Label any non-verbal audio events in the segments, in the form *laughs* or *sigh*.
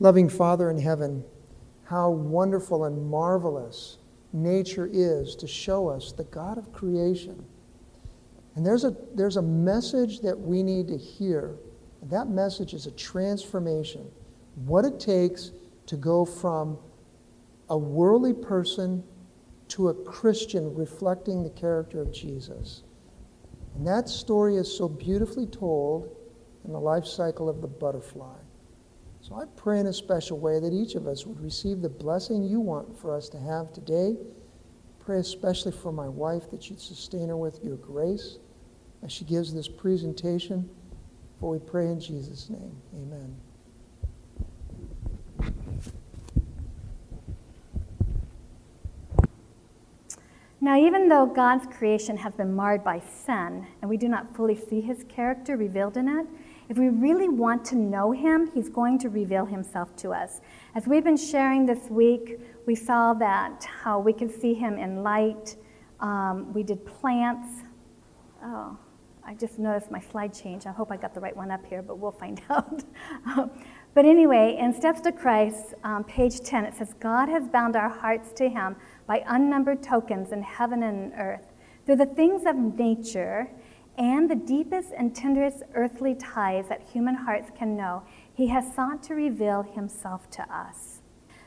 Loving Father in heaven, how wonderful and marvelous nature is to show us the God of creation. And there's a, there's a message that we need to hear. And that message is a transformation. What it takes to go from a worldly person to a Christian reflecting the character of Jesus. And that story is so beautifully told in the life cycle of the butterfly. So I pray in a special way that each of us would receive the blessing you want for us to have today. Pray especially for my wife that you'd sustain her with your grace as she gives this presentation. For we pray in Jesus' name. Amen. Now, even though God's creation has been marred by sin, and we do not fully see his character revealed in it, if we really want to know him, he's going to reveal himself to us. As we've been sharing this week, we saw that how we could see him in light. Um, we did plants. Oh, I just noticed my slide change. I hope I got the right one up here, but we'll find *laughs* out. but anyway, in Steps to Christ, um, page 10, it says, God has bound our hearts to him by unnumbered tokens in heaven and earth. Through the things of nature and the deepest and tenderest earthly ties that human hearts can know, he has sought to reveal himself to us.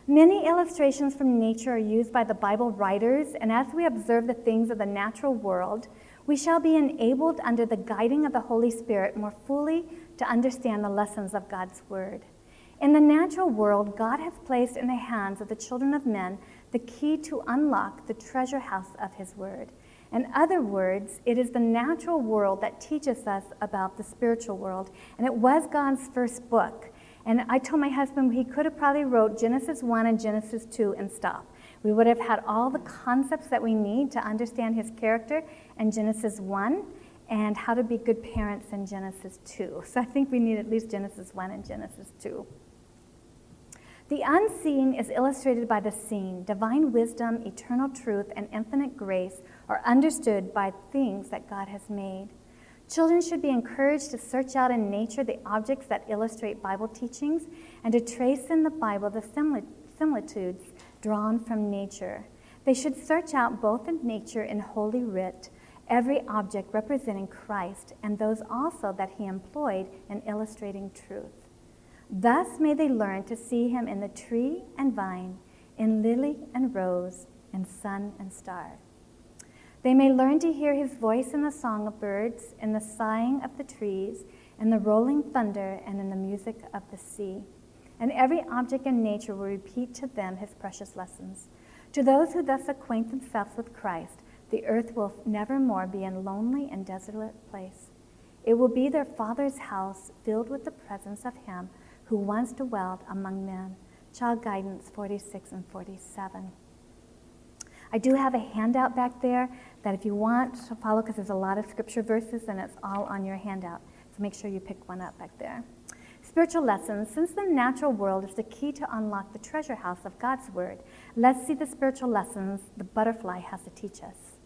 Many illustrations from nature are used by the Bible writers, and as we observe the things of the natural world, we shall be enabled under the guiding of the Holy Spirit more fully to understand the lessons of God's Word. In the natural world, God has placed in the hands of the children of men the key to unlock the treasure house of His Word. In other words, it is the natural world that teaches us about the spiritual world, and it was God's first book. And I told my husband he could have probably wrote Genesis 1 and Genesis 2 and stop. We would have had all the concepts that we need to understand his character in Genesis 1 and how to be good parents in Genesis 2. *laughs* So I think we need at least Genesis 1 and Genesis 2. The unseen is illustrated by the seen. Divine wisdom, eternal truth, and infinite grace are understood by things that God has made. Children should be encouraged to search out in nature the objects that illustrate Bible teachings and to trace in the Bible the similitudes drawn from nature. They should search out both in nature and Holy Writ every object representing Christ and those also that he employed in illustrating truth. Thus may they learn to see him in the tree and vine, in lily and rose, in sun and star. They may learn to hear his voice in the song of birds, in the sighing of the trees, in the rolling thunder, and in the music of the sea. And every object in nature will repeat to them his precious lessons. To those who thus acquaint themselves with Christ, the earth will never more be a lonely and desolate place. It will be their Father's house filled with the presence of him who wants to dwelled among men. Child Guidance 46 and 47. I do have a handout back there that if you want to follow, because there's a lot of scripture verses and it's all on your handout. So make sure you pick one up back there. Spiritual lessons. Since the natural world is the key to unlock the treasure house of God's Word, let's see the spiritual lessons the butterfly has to teach us.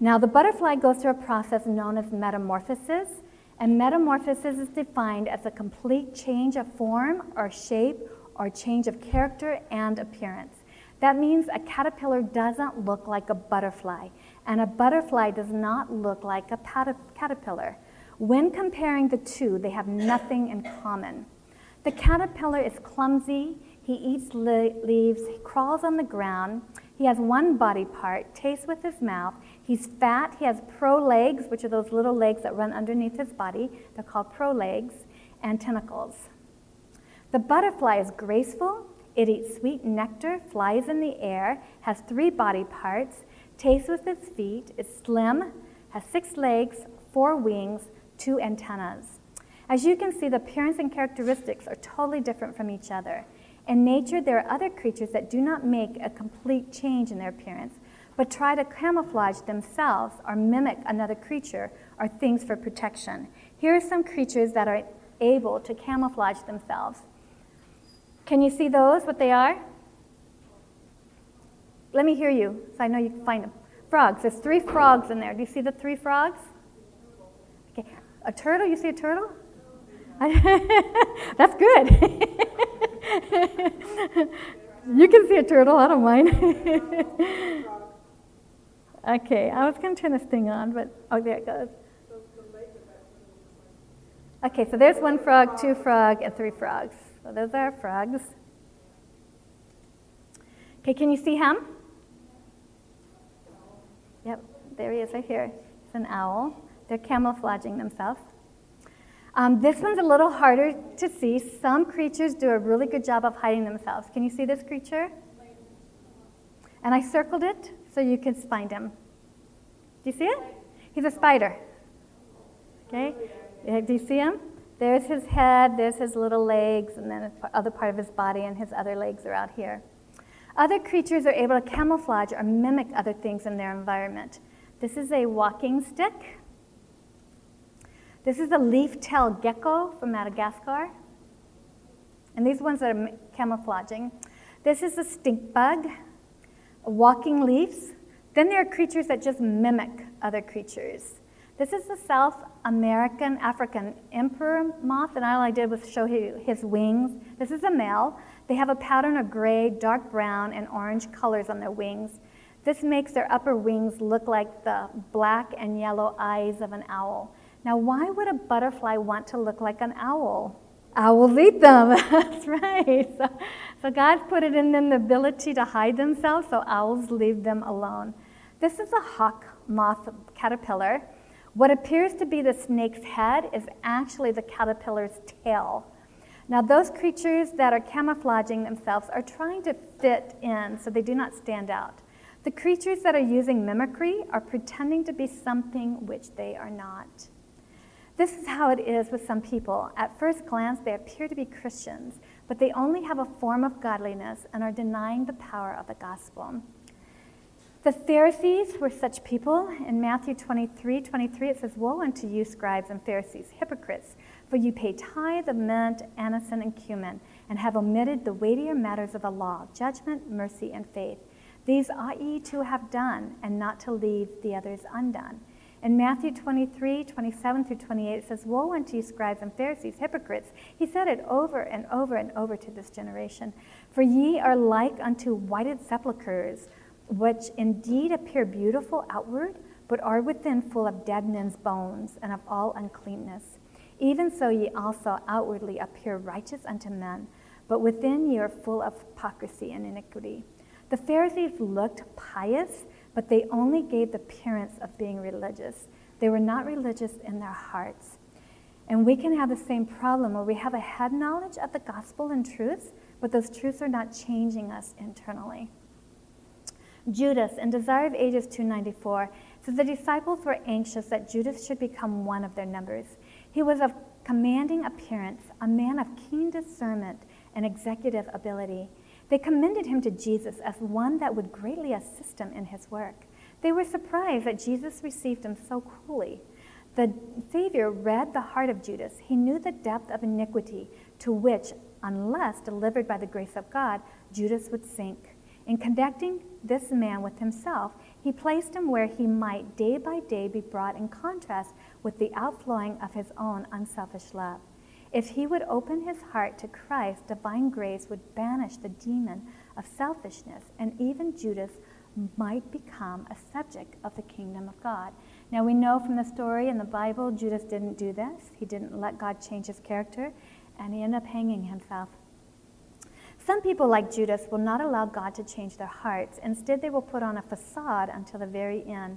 Now, the butterfly goes through a process known as metamorphosis, and metamorphosis is defined as a complete change of form or shape or change of character and appearance. That means a caterpillar doesn't look like a butterfly, and a butterfly does not look like a caterpillar. When comparing the two, they have nothing in common. The caterpillar is clumsy, he eats leaves, he crawls on the ground, he has one body part, tastes with his mouth, He's fat. He has prolegs, which are those little legs that run underneath his body. They're called prolegs, and tentacles. The butterfly is graceful. It eats sweet nectar, flies in the air, has three body parts, tastes with its feet, is slim, has six legs, four wings, two antennas. As you can see, the appearance and characteristics are totally different from each other. In nature, there are other creatures that do not make a complete change in their appearance, but try to camouflage themselves or mimic another creature or things for protection. Here are some creatures that are able to camouflage themselves. Can you see those, what they are? Let me hear you, so I know you can find them. Frogs. There's three frogs in there. Do you see the three frogs? Okay. A turtle? You see a turtle? *laughs* That's good. *laughs* You can see a turtle, I don't mind. *laughs* okay, I was going to turn this thing on, but oh, there it goes. Okay, so there's one frog, two frog, and three frogs. So those are frogs. Okay, can you see him? Yep, there he is right here. It's an owl. They're camouflaging themselves. Um, this one's a little harder to see. Some creatures do a really good job of hiding themselves. Can you see this creature? And I circled it so you can find him. Do you see it? He's a spider. Okay? Do you see him? There's his head, there's his little legs, and then the other part of his body, and his other legs are out here. Other creatures are able to camouflage or mimic other things in their environment. This is a walking stick. This is a leaf-tailed gecko from Madagascar. And these ones are camouflaging. This is a stink bug, walking leaves. Then there are creatures that just mimic other creatures. This is the South American African emperor moth, and all I did was show his wings. This is a male. They have a pattern of gray, dark brown, and orange colors on their wings. This makes their upper wings look like the black and yellow eyes of an owl. Now, why would a butterfly want to look like an owl? Owls eat them. *laughs* That's right. So, so God put it in them the ability to hide themselves, so owls leave them alone. This is a hawk moth caterpillar. What appears to be the snake's head is actually the caterpillar's tail. Now, those creatures that are camouflaging themselves are trying to fit in so they do not stand out. The creatures that are using mimicry are pretending to be something which they are not. This is how it is with some people. At first glance, they appear to be Christians, but they only have a form of godliness and are denying the power of the gospel. The Pharisees were such people. In Matthew 23 23, it says, Woe unto you, scribes and Pharisees, hypocrites, for you pay tithe of mint, anise, and cumin, and have omitted the weightier matters of the law judgment, mercy, and faith. These ought ye to have done, and not to leave the others undone. In Matthew 23, 27 through 28, it says, Woe unto you, scribes and Pharisees, hypocrites. He said it over and over and over to this generation. For ye are like unto whited sepulchres, which indeed appear beautiful outward, but are within full of dead men's bones and of all uncleanness. Even so, ye also outwardly appear righteous unto men, but within ye are full of hypocrisy and iniquity. The Pharisees looked pious but they only gave the appearance of being religious. They were not religious in their hearts. And we can have the same problem where we have a head knowledge of the gospel and truths, but those truths are not changing us internally. Judas, in Desire of Ages 294, says the disciples were anxious that Judas should become one of their numbers. He was of commanding appearance, a man of keen discernment and executive ability. They commended him to Jesus as one that would greatly assist him in his work. They were surprised that Jesus received him so coolly. The Savior read the heart of Judas. He knew the depth of iniquity to which, unless delivered by the grace of God, Judas would sink. In connecting this man with himself, he placed him where he might day by day be brought in contrast with the outflowing of his own unselfish love. If he would open his heart to Christ, divine grace would banish the demon of selfishness, and even Judas might become a subject of the kingdom of God. Now, we know from the story in the Bible, Judas didn't do this. He didn't let God change his character, and he ended up hanging himself. Some people, like Judas, will not allow God to change their hearts. Instead, they will put on a facade until the very end.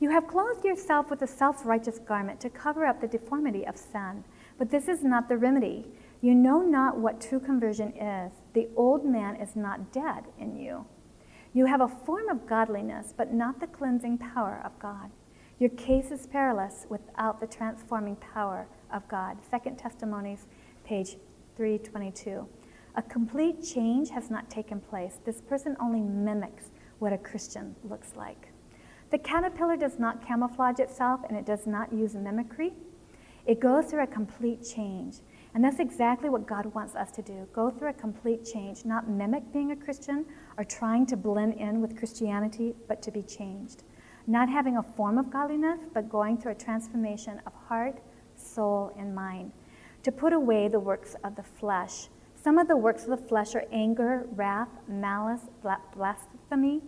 You have clothed yourself with a self righteous garment to cover up the deformity of sin. But this is not the remedy. You know not what true conversion is. The old man is not dead in you. You have a form of godliness, but not the cleansing power of God. Your case is perilous without the transforming power of God. Second Testimonies, page 322. A complete change has not taken place. This person only mimics what a Christian looks like. The caterpillar does not camouflage itself and it does not use mimicry. It goes through a complete change. And that's exactly what God wants us to do go through a complete change, not mimic being a Christian or trying to blend in with Christianity, but to be changed. Not having a form of godliness, but going through a transformation of heart, soul, and mind. To put away the works of the flesh. Some of the works of the flesh are anger, wrath, malice, blasphemy,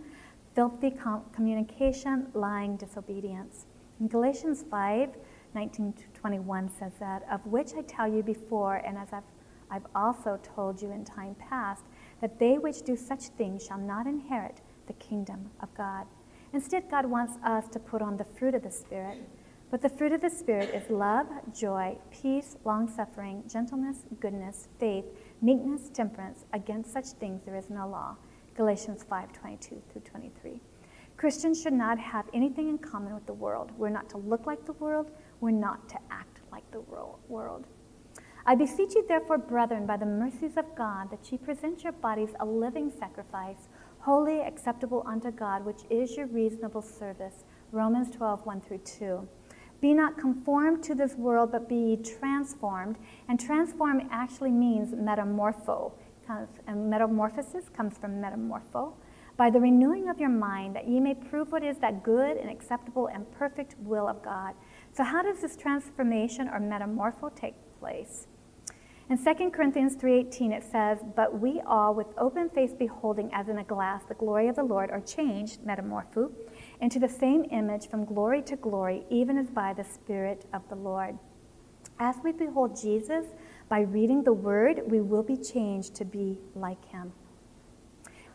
filthy com- communication, lying, disobedience. In Galatians 5 19 to 21 says that, of which I tell you before, and as I've, I've also told you in time past, that they which do such things shall not inherit the kingdom of God. Instead, God wants us to put on the fruit of the Spirit. But the fruit of the Spirit is love, joy, peace, long suffering, gentleness, goodness, faith, meekness, temperance. Against such things there is no law. Galatians 5 22 through 23. Christians should not have anything in common with the world. We're not to look like the world, we're not to act like the world. I beseech you, therefore, brethren, by the mercies of God, that ye present your bodies a living sacrifice, holy, acceptable unto God, which is your reasonable service. Romans 12 1 through 2. Be not conformed to this world, but be transformed. And transform actually means metamorpho and metamorphosis comes from metamorpho, by the renewing of your mind, that ye may prove what is that good and acceptable and perfect will of God. So, how does this transformation or metamorpho take place? In 2 Corinthians 3:18 it says, "But we all with open face beholding as in a glass the glory of the Lord are changed, metamorpho, into the same image from glory to glory, even as by the Spirit of the Lord." As we behold Jesus, by reading the word, we will be changed to be like him.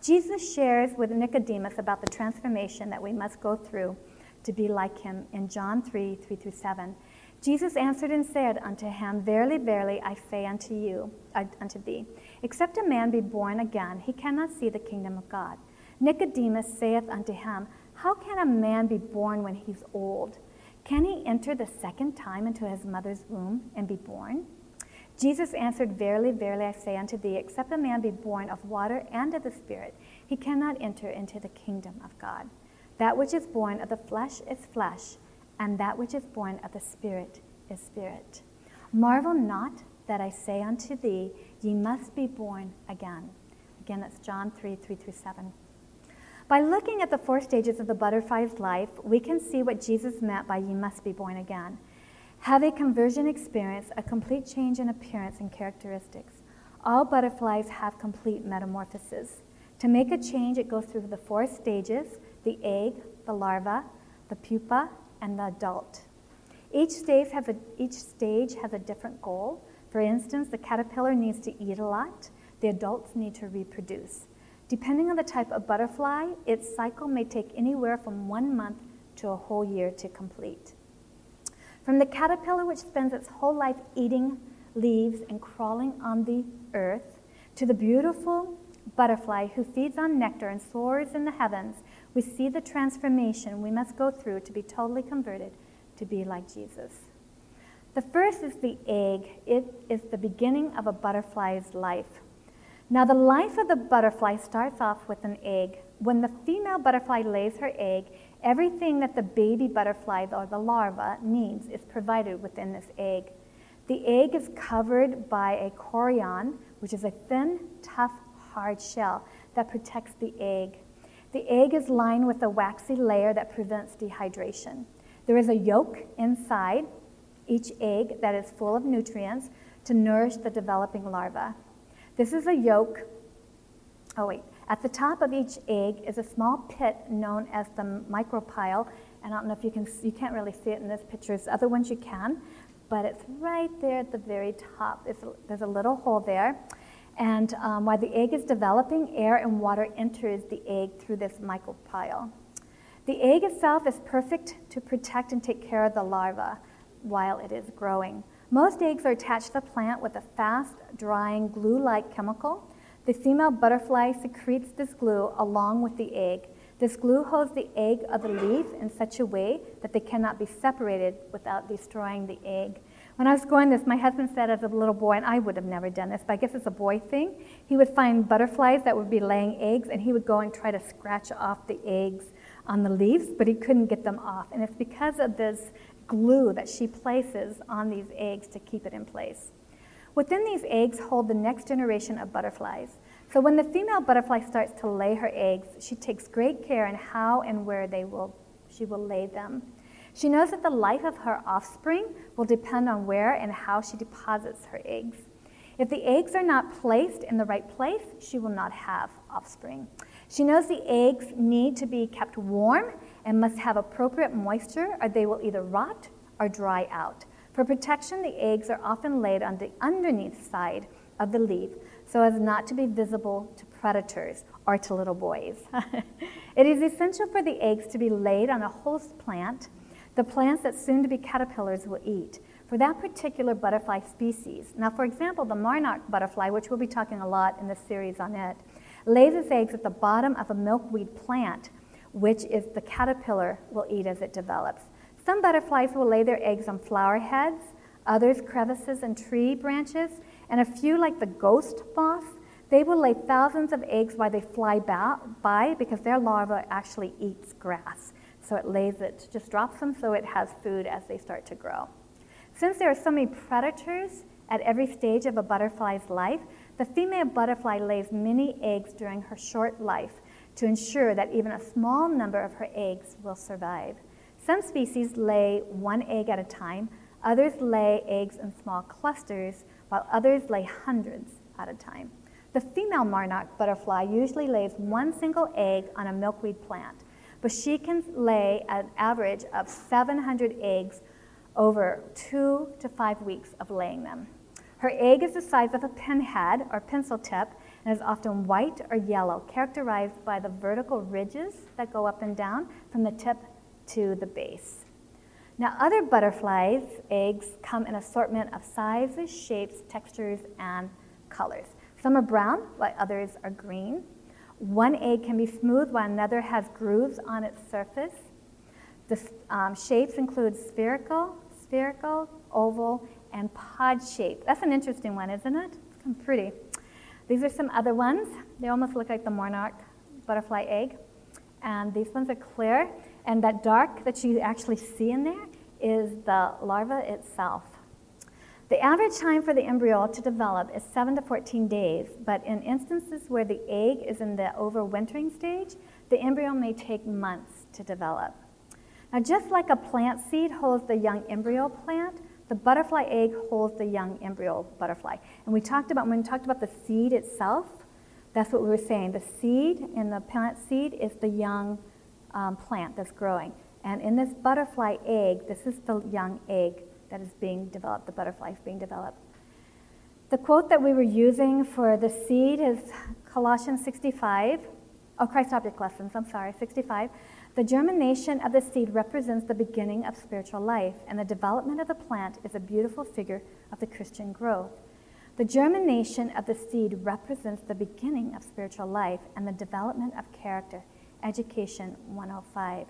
Jesus shares with Nicodemus about the transformation that we must go through to be like him in John 3 3 through 7. Jesus answered and said unto him, Verily, verily, I say unto you, uh, unto thee, except a man be born again, he cannot see the kingdom of God. Nicodemus saith unto him, How can a man be born when he's old? Can he enter the second time into his mother's womb and be born? Jesus answered, Verily, verily, I say unto thee, except a man be born of water and of the Spirit, he cannot enter into the kingdom of God. That which is born of the flesh is flesh, and that which is born of the Spirit is spirit. Marvel not that I say unto thee, Ye must be born again. Again, that's John 3 3 through 7. By looking at the four stages of the butterfly's life, we can see what Jesus meant by ye must be born again have a conversion experience, a complete change in appearance and characteristics. All butterflies have complete metamorphosis. To make a change, it goes through the four stages the egg, the larva, the pupa, and the adult. Each stage, has a, each stage has a different goal. For instance, the caterpillar needs to eat a lot, the adults need to reproduce. Depending on the type of butterfly, its cycle may take anywhere from one month to a whole year to complete. From the caterpillar, which spends its whole life eating leaves and crawling on the earth, to the beautiful butterfly who feeds on nectar and soars in the heavens, we see the transformation we must go through to be totally converted to be like Jesus. The first is the egg, it is the beginning of a butterfly's life. Now, the life of the butterfly starts off with an egg. When the female butterfly lays her egg, Everything that the baby butterfly or the larva needs is provided within this egg. The egg is covered by a chorion, which is a thin, tough, hard shell that protects the egg. The egg is lined with a waxy layer that prevents dehydration. There is a yolk inside each egg that is full of nutrients to nourish the developing larva. This is a yolk. Oh, wait. At the top of each egg is a small pit known as the micropyle. And I don't know if you can, you can't really see it in this picture. Other ones you can, but it's right there at the very top. there's a little hole there. And um, while the egg is developing, air and water enters the egg through this micropyle. The egg itself is perfect to protect and take care of the larva while it is growing. Most eggs are attached to the plant with a fast drying glue like chemical the female butterfly secretes this glue along with the egg. This glue holds the egg of the leaf in such a way that they cannot be separated without destroying the egg. When I was growing this, my husband said as a little boy, and I would have never done this, but I guess it's a boy thing, he would find butterflies that would be laying eggs, and he would go and try to scratch off the eggs on the leaves, but he couldn't get them off. And it's because of this glue that she places on these eggs to keep it in place. Within these eggs hold the next generation of butterflies. So when the female butterfly starts to lay her eggs, she takes great care in how and where they will, she will lay them. She knows that the life of her offspring will depend on where and how she deposits her eggs. If the eggs are not placed in the right place, she will not have offspring. She knows the eggs need to be kept warm and must have appropriate moisture, or they will either rot or dry out. For protection, the eggs are often laid on the underneath side of the leaf so as not to be visible to predators or to little boys. *laughs* it is essential for the eggs to be laid on a host plant, the plants that soon to be caterpillars will eat, for that particular butterfly species. Now, for example, the monarch butterfly, which we'll be talking a lot in this series on it, lays its eggs at the bottom of a milkweed plant, which is the caterpillar will eat as it develops. Some butterflies will lay their eggs on flower heads, others crevices and tree branches, and a few, like the ghost moth, they will lay thousands of eggs while they fly by because their larva actually eats grass. So it lays it, just drops them so it has food as they start to grow. Since there are so many predators at every stage of a butterfly's life, the female butterfly lays many eggs during her short life to ensure that even a small number of her eggs will survive. Some species lay one egg at a time, others lay eggs in small clusters, while others lay hundreds at a time. The female monarch butterfly usually lays one single egg on a milkweed plant, but she can lay an average of 700 eggs over two to five weeks of laying them. Her egg is the size of a pinhead or pencil tip and is often white or yellow, characterized by the vertical ridges that go up and down from the tip to the base. Now, other butterflies' eggs come in assortment of sizes, shapes, textures, and colors. Some are brown, while others are green. One egg can be smooth, while another has grooves on its surface. The um, shapes include spherical, spherical, oval, and pod shape. That's an interesting one, isn't it? It's pretty. These are some other ones. They almost look like the monarch butterfly egg. And these ones are clear. And that dark that you actually see in there is the larva itself. The average time for the embryo to develop is 7 to 14 days, but in instances where the egg is in the overwintering stage, the embryo may take months to develop. Now, just like a plant seed holds the young embryo plant, the butterfly egg holds the young embryo butterfly. And we talked about, when we talked about the seed itself, that's what we were saying. The seed in the plant seed is the young um, plant that's growing. And in this butterfly egg, this is the young egg that is being developed, the butterfly is being developed. The quote that we were using for the seed is Colossians 65, oh, Christ Object Lessons, I'm sorry, 65. The germination of the seed represents the beginning of spiritual life, and the development of the plant is a beautiful figure of the Christian growth. The germination of the seed represents the beginning of spiritual life and the development of character. Education 105.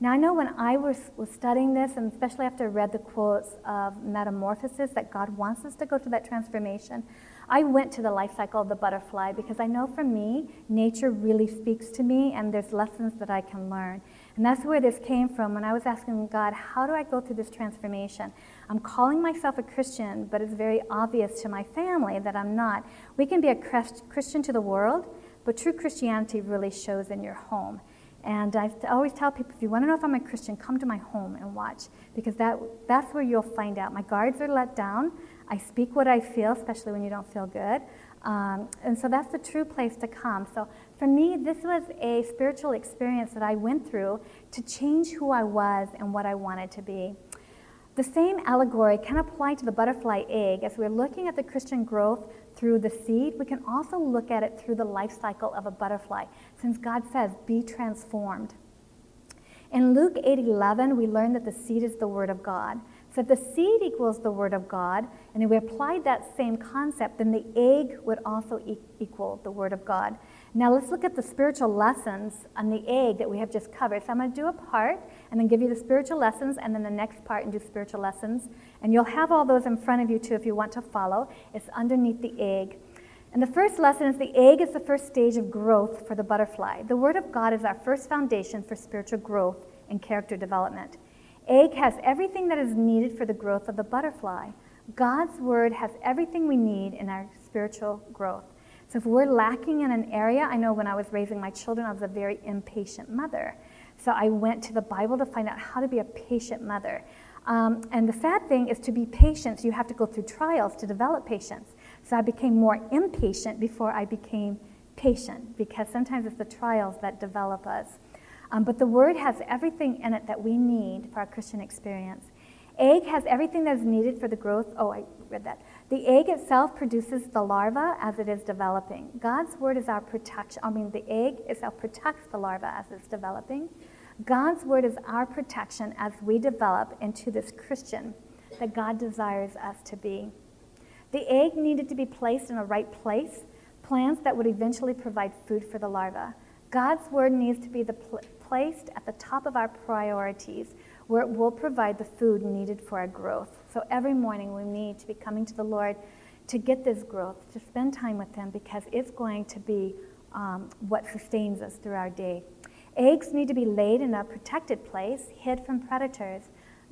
Now, I know when I was, was studying this, and especially after I read the quotes of metamorphosis, that God wants us to go through that transformation, I went to the life cycle of the butterfly because I know for me, nature really speaks to me, and there's lessons that I can learn. And that's where this came from when I was asking God, how do I go through this transformation? I'm calling myself a Christian, but it's very obvious to my family that I'm not. We can be a Christian to the world, but true Christianity really shows in your home. And I always tell people if you want to know if I'm a Christian, come to my home and watch, because that, that's where you'll find out. My guards are let down. I speak what I feel, especially when you don't feel good. Um, and so that's the true place to come. So for me, this was a spiritual experience that I went through to change who I was and what I wanted to be. The same allegory can apply to the butterfly egg. As we're looking at the Christian growth through the seed, we can also look at it through the life cycle of a butterfly, since God says, be transformed. In Luke 8:11, we learn that the seed is the word of God. So if the seed equals the word of God, and if we applied that same concept, then the egg would also e- equal the word of God. Now let's look at the spiritual lessons on the egg that we have just covered. So I'm going to do a part and then give you the spiritual lessons and then the next part and do spiritual lessons. And you'll have all those in front of you too if you want to follow. It's underneath the egg. And the first lesson is the egg is the first stage of growth for the butterfly. The Word of God is our first foundation for spiritual growth and character development. Egg has everything that is needed for the growth of the butterfly. God's Word has everything we need in our spiritual growth. So if we're lacking in an area, I know when I was raising my children, I was a very impatient mother. So I went to the Bible to find out how to be a patient mother. Um, and the sad thing is to be patient, you have to go through trials to develop patience. So I became more impatient before I became patient, because sometimes it's the trials that develop us. Um, but the Word has everything in it that we need for our Christian experience. Egg has everything that is needed for the growth. Oh, I read that. The egg itself produces the larva as it is developing. God's word is our protection. I mean, the egg itself protects the larva as it's developing. God's word is our protection as we develop into this Christian that God desires us to be. The egg needed to be placed in a right place, plants that would eventually provide food for the larva. God's word needs to be pl- placed at the top of our priorities where it will provide the food needed for our growth. So every morning we need to be coming to the Lord to get this growth, to spend time with Him because it's going to be um, what sustains us through our day. Eggs need to be laid in a protected place, hid from predators.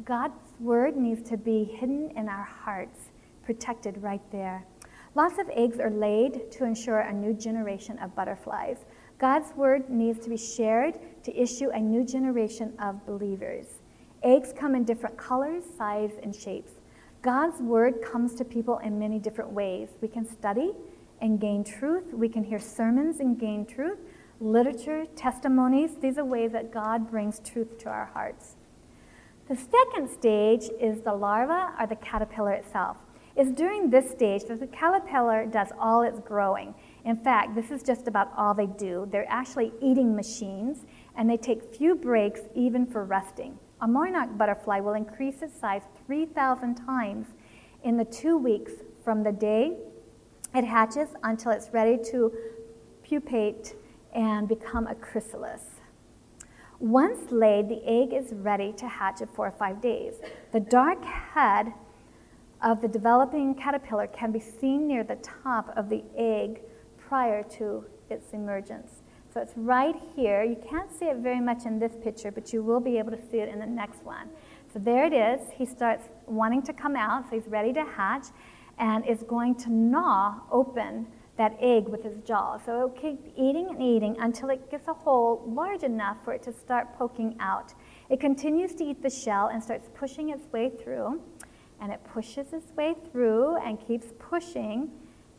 God's word needs to be hidden in our hearts, protected right there. Lots of eggs are laid to ensure a new generation of butterflies. God's word needs to be shared to issue a new generation of believers. Eggs come in different colors, size, and shapes. God's word comes to people in many different ways. We can study and gain truth. We can hear sermons and gain truth. Literature, testimonies, these are ways that God brings truth to our hearts. The second stage is the larva or the caterpillar itself. It's during this stage that the caterpillar does all its growing. In fact, this is just about all they do. They're actually eating machines, and they take few breaks even for resting. A monarch butterfly will increase its size 3,000 times in the two weeks from the day it hatches until it's ready to pupate and become a chrysalis. Once laid, the egg is ready to hatch at four or five days. The dark head of the developing caterpillar can be seen near the top of the egg prior to its emergence. So it's right here. You can't see it very much in this picture, but you will be able to see it in the next one. So there it is. He starts wanting to come out, so he's ready to hatch, and is going to gnaw open that egg with his jaw. So it'll keep eating and eating until it gets a hole large enough for it to start poking out. It continues to eat the shell and starts pushing its way through, and it pushes its way through and keeps pushing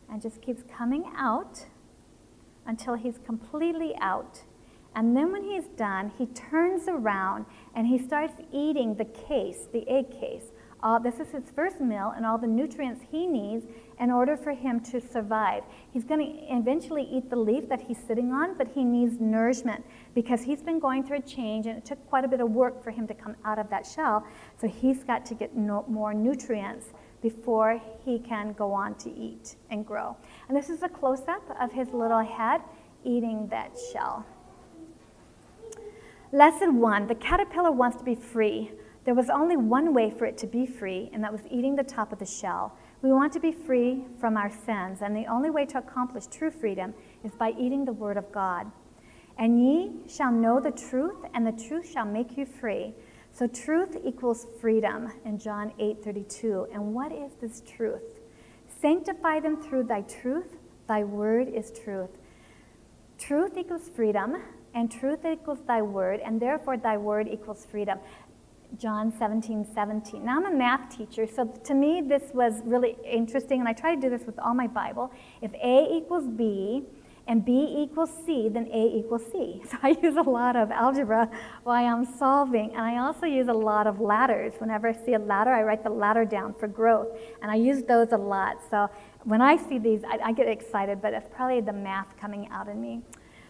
and just keeps coming out until he's completely out. And then when he's done, he turns around and he starts eating the case, the egg case. Uh, this is his first meal and all the nutrients he needs in order for him to survive. He's going to eventually eat the leaf that he's sitting on, but he needs nourishment because he's been going through a change and it took quite a bit of work for him to come out of that shell. So he's got to get no, more nutrients before he can go on to eat and grow. And this is a close up of his little head eating that shell. Lesson one the caterpillar wants to be free. There was only one way for it to be free, and that was eating the top of the shell. We want to be free from our sins, and the only way to accomplish true freedom is by eating the Word of God. And ye shall know the truth, and the truth shall make you free. So truth equals freedom in John 8:32. And what is this truth? Sanctify them through thy truth. Thy word is truth. Truth equals freedom, and truth equals thy word, and therefore thy word equals freedom. John 17, 17. Now, I'm a math teacher, so to me, this was really interesting, and I try to do this with all my Bible. If A equals B, and B equals C, then A equals C. *laughs* So I use a lot of algebra while I'm solving, and I also use a lot of ladders. Whenever I see a ladder, I write the ladder down for growth, and I use those a lot. So when I see these, I, I get excited, but it's probably the math coming out in me.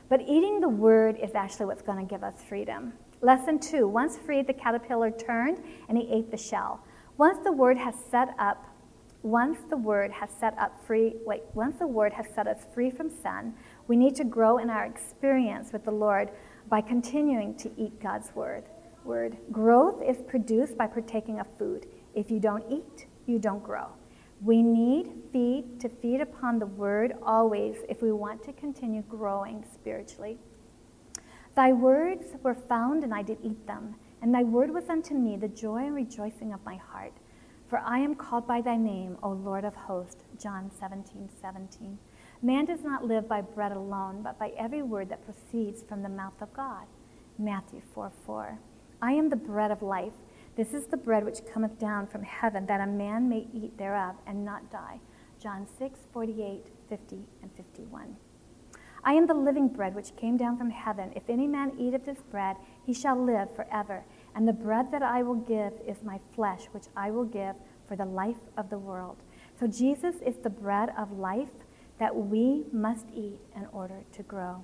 But eating the word is actually what's going to give us freedom. Lesson two once freed, the caterpillar turned and he ate the shell. Once the word has set up once the word has set up free, wait, once the word has set us free from sin, We need to grow in our experience with the Lord by continuing to eat God's word. Word. Growth is produced by partaking of food. If you don't eat, you don't grow. We need feed to feed upon the word always if we want to continue growing spiritually. Thy words were found, and I did eat them, and thy word was unto me the joy and rejoicing of my heart. For I am called by thy name, O Lord of hosts. John 17, 17. Man does not live by bread alone, but by every word that proceeds from the mouth of God. Matthew 4, 4. I am the bread of life. This is the bread which cometh down from heaven, that a man may eat thereof and not die. John 6, 48, 50, and 51. I am the living bread which came down from heaven. If any man eat of this bread, he shall live forever. And the bread that I will give is my flesh, which I will give for the life of the world. So Jesus is the bread of life that we must eat in order to grow.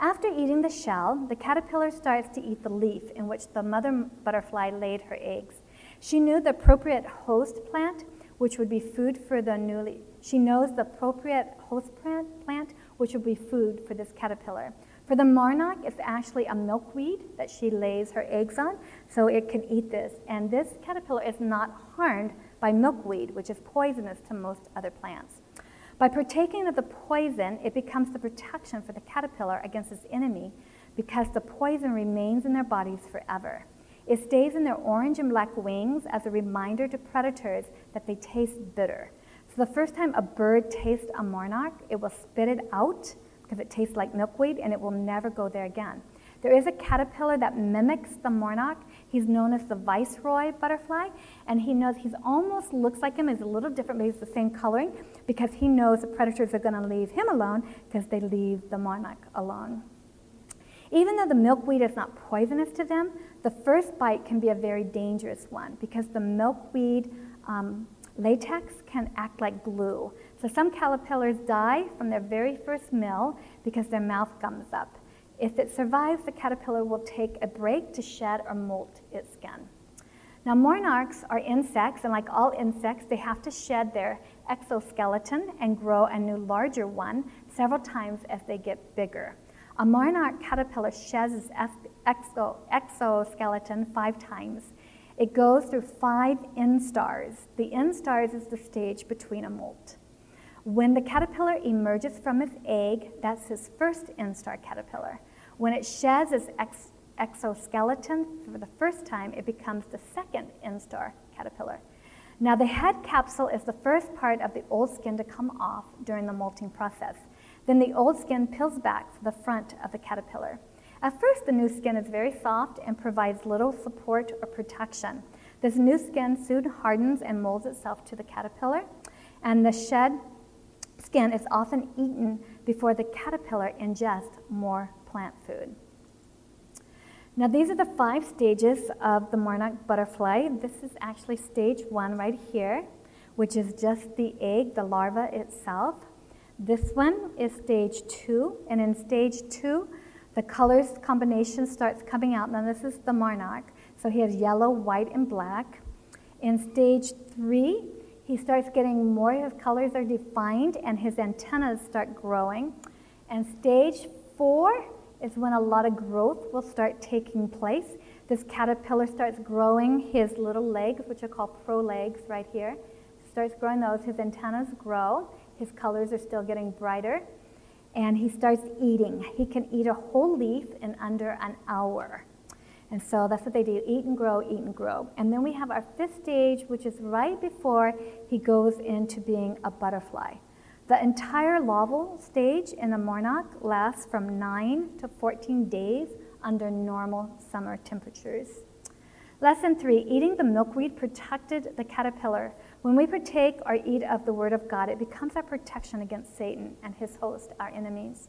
After eating the shell, the caterpillar starts to eat the leaf in which the mother butterfly laid her eggs. She knew the appropriate host plant, which would be food for the newly. She knows the appropriate host plant, plant which would be food for this caterpillar. For the monarch, it's actually a milkweed that she lays her eggs on, so it can eat this. And this caterpillar is not harmed by milkweed, which is poisonous to most other plants. By partaking of the poison, it becomes the protection for the caterpillar against its enemy because the poison remains in their bodies forever. It stays in their orange and black wings as a reminder to predators that they taste bitter. The first time a bird tastes a monarch, it will spit it out because it tastes like milkweed and it will never go there again. There is a caterpillar that mimics the monarch. He's known as the viceroy butterfly, and he knows he almost looks like him. He's a little different, but he's the same coloring because he knows the predators are going to leave him alone because they leave the monarch alone. Even though the milkweed is not poisonous to them, the first bite can be a very dangerous one because the milkweed um, latex can act like glue. So some caterpillars die from their very first meal because their mouth gums up. If it survives, the caterpillar will take a break to shed or molt its skin. Now, monarchs are insects, and like all insects, they have to shed their exoskeleton and grow a new larger one several times as they get bigger. A monarch caterpillar sheds its exo- exoskeleton five times. It goes through five instars. The instars is the stage between a molt. When the caterpillar emerges from its egg, that's his first instar caterpillar. When it sheds its ex- exoskeleton for the first time, it becomes the second instar caterpillar. Now, the head capsule is the first part of the old skin to come off during the molting process. Then the old skin peels back to the front of the caterpillar. At first, the new skin is very soft and provides little support or protection. This new skin soon hardens and molds itself to the caterpillar, and the shed skin is often eaten before the caterpillar ingests more plant food. Now, these are the five stages of the monarch butterfly. This is actually stage one right here, which is just the egg, the larva itself. This one is stage two, and in stage two, the colors combination starts coming out. Now, this is the monarch, so he has yellow, white, and black. In stage three, he starts getting more, his colors are defined, and his antennas start growing. And stage four, is when a lot of growth will start taking place. This caterpillar starts growing his little legs, which are called prolegs right here. Starts growing those, his antennas grow, his colors are still getting brighter, and he starts eating. He can eat a whole leaf in under an hour. And so that's what they do eat and grow, eat and grow. And then we have our fifth stage, which is right before he goes into being a butterfly. The entire larval stage in the monarch lasts from 9 to 14 days under normal summer temperatures. Lesson 3 Eating the milkweed protected the caterpillar. When we partake or eat of the Word of God, it becomes our protection against Satan and his host, our enemies.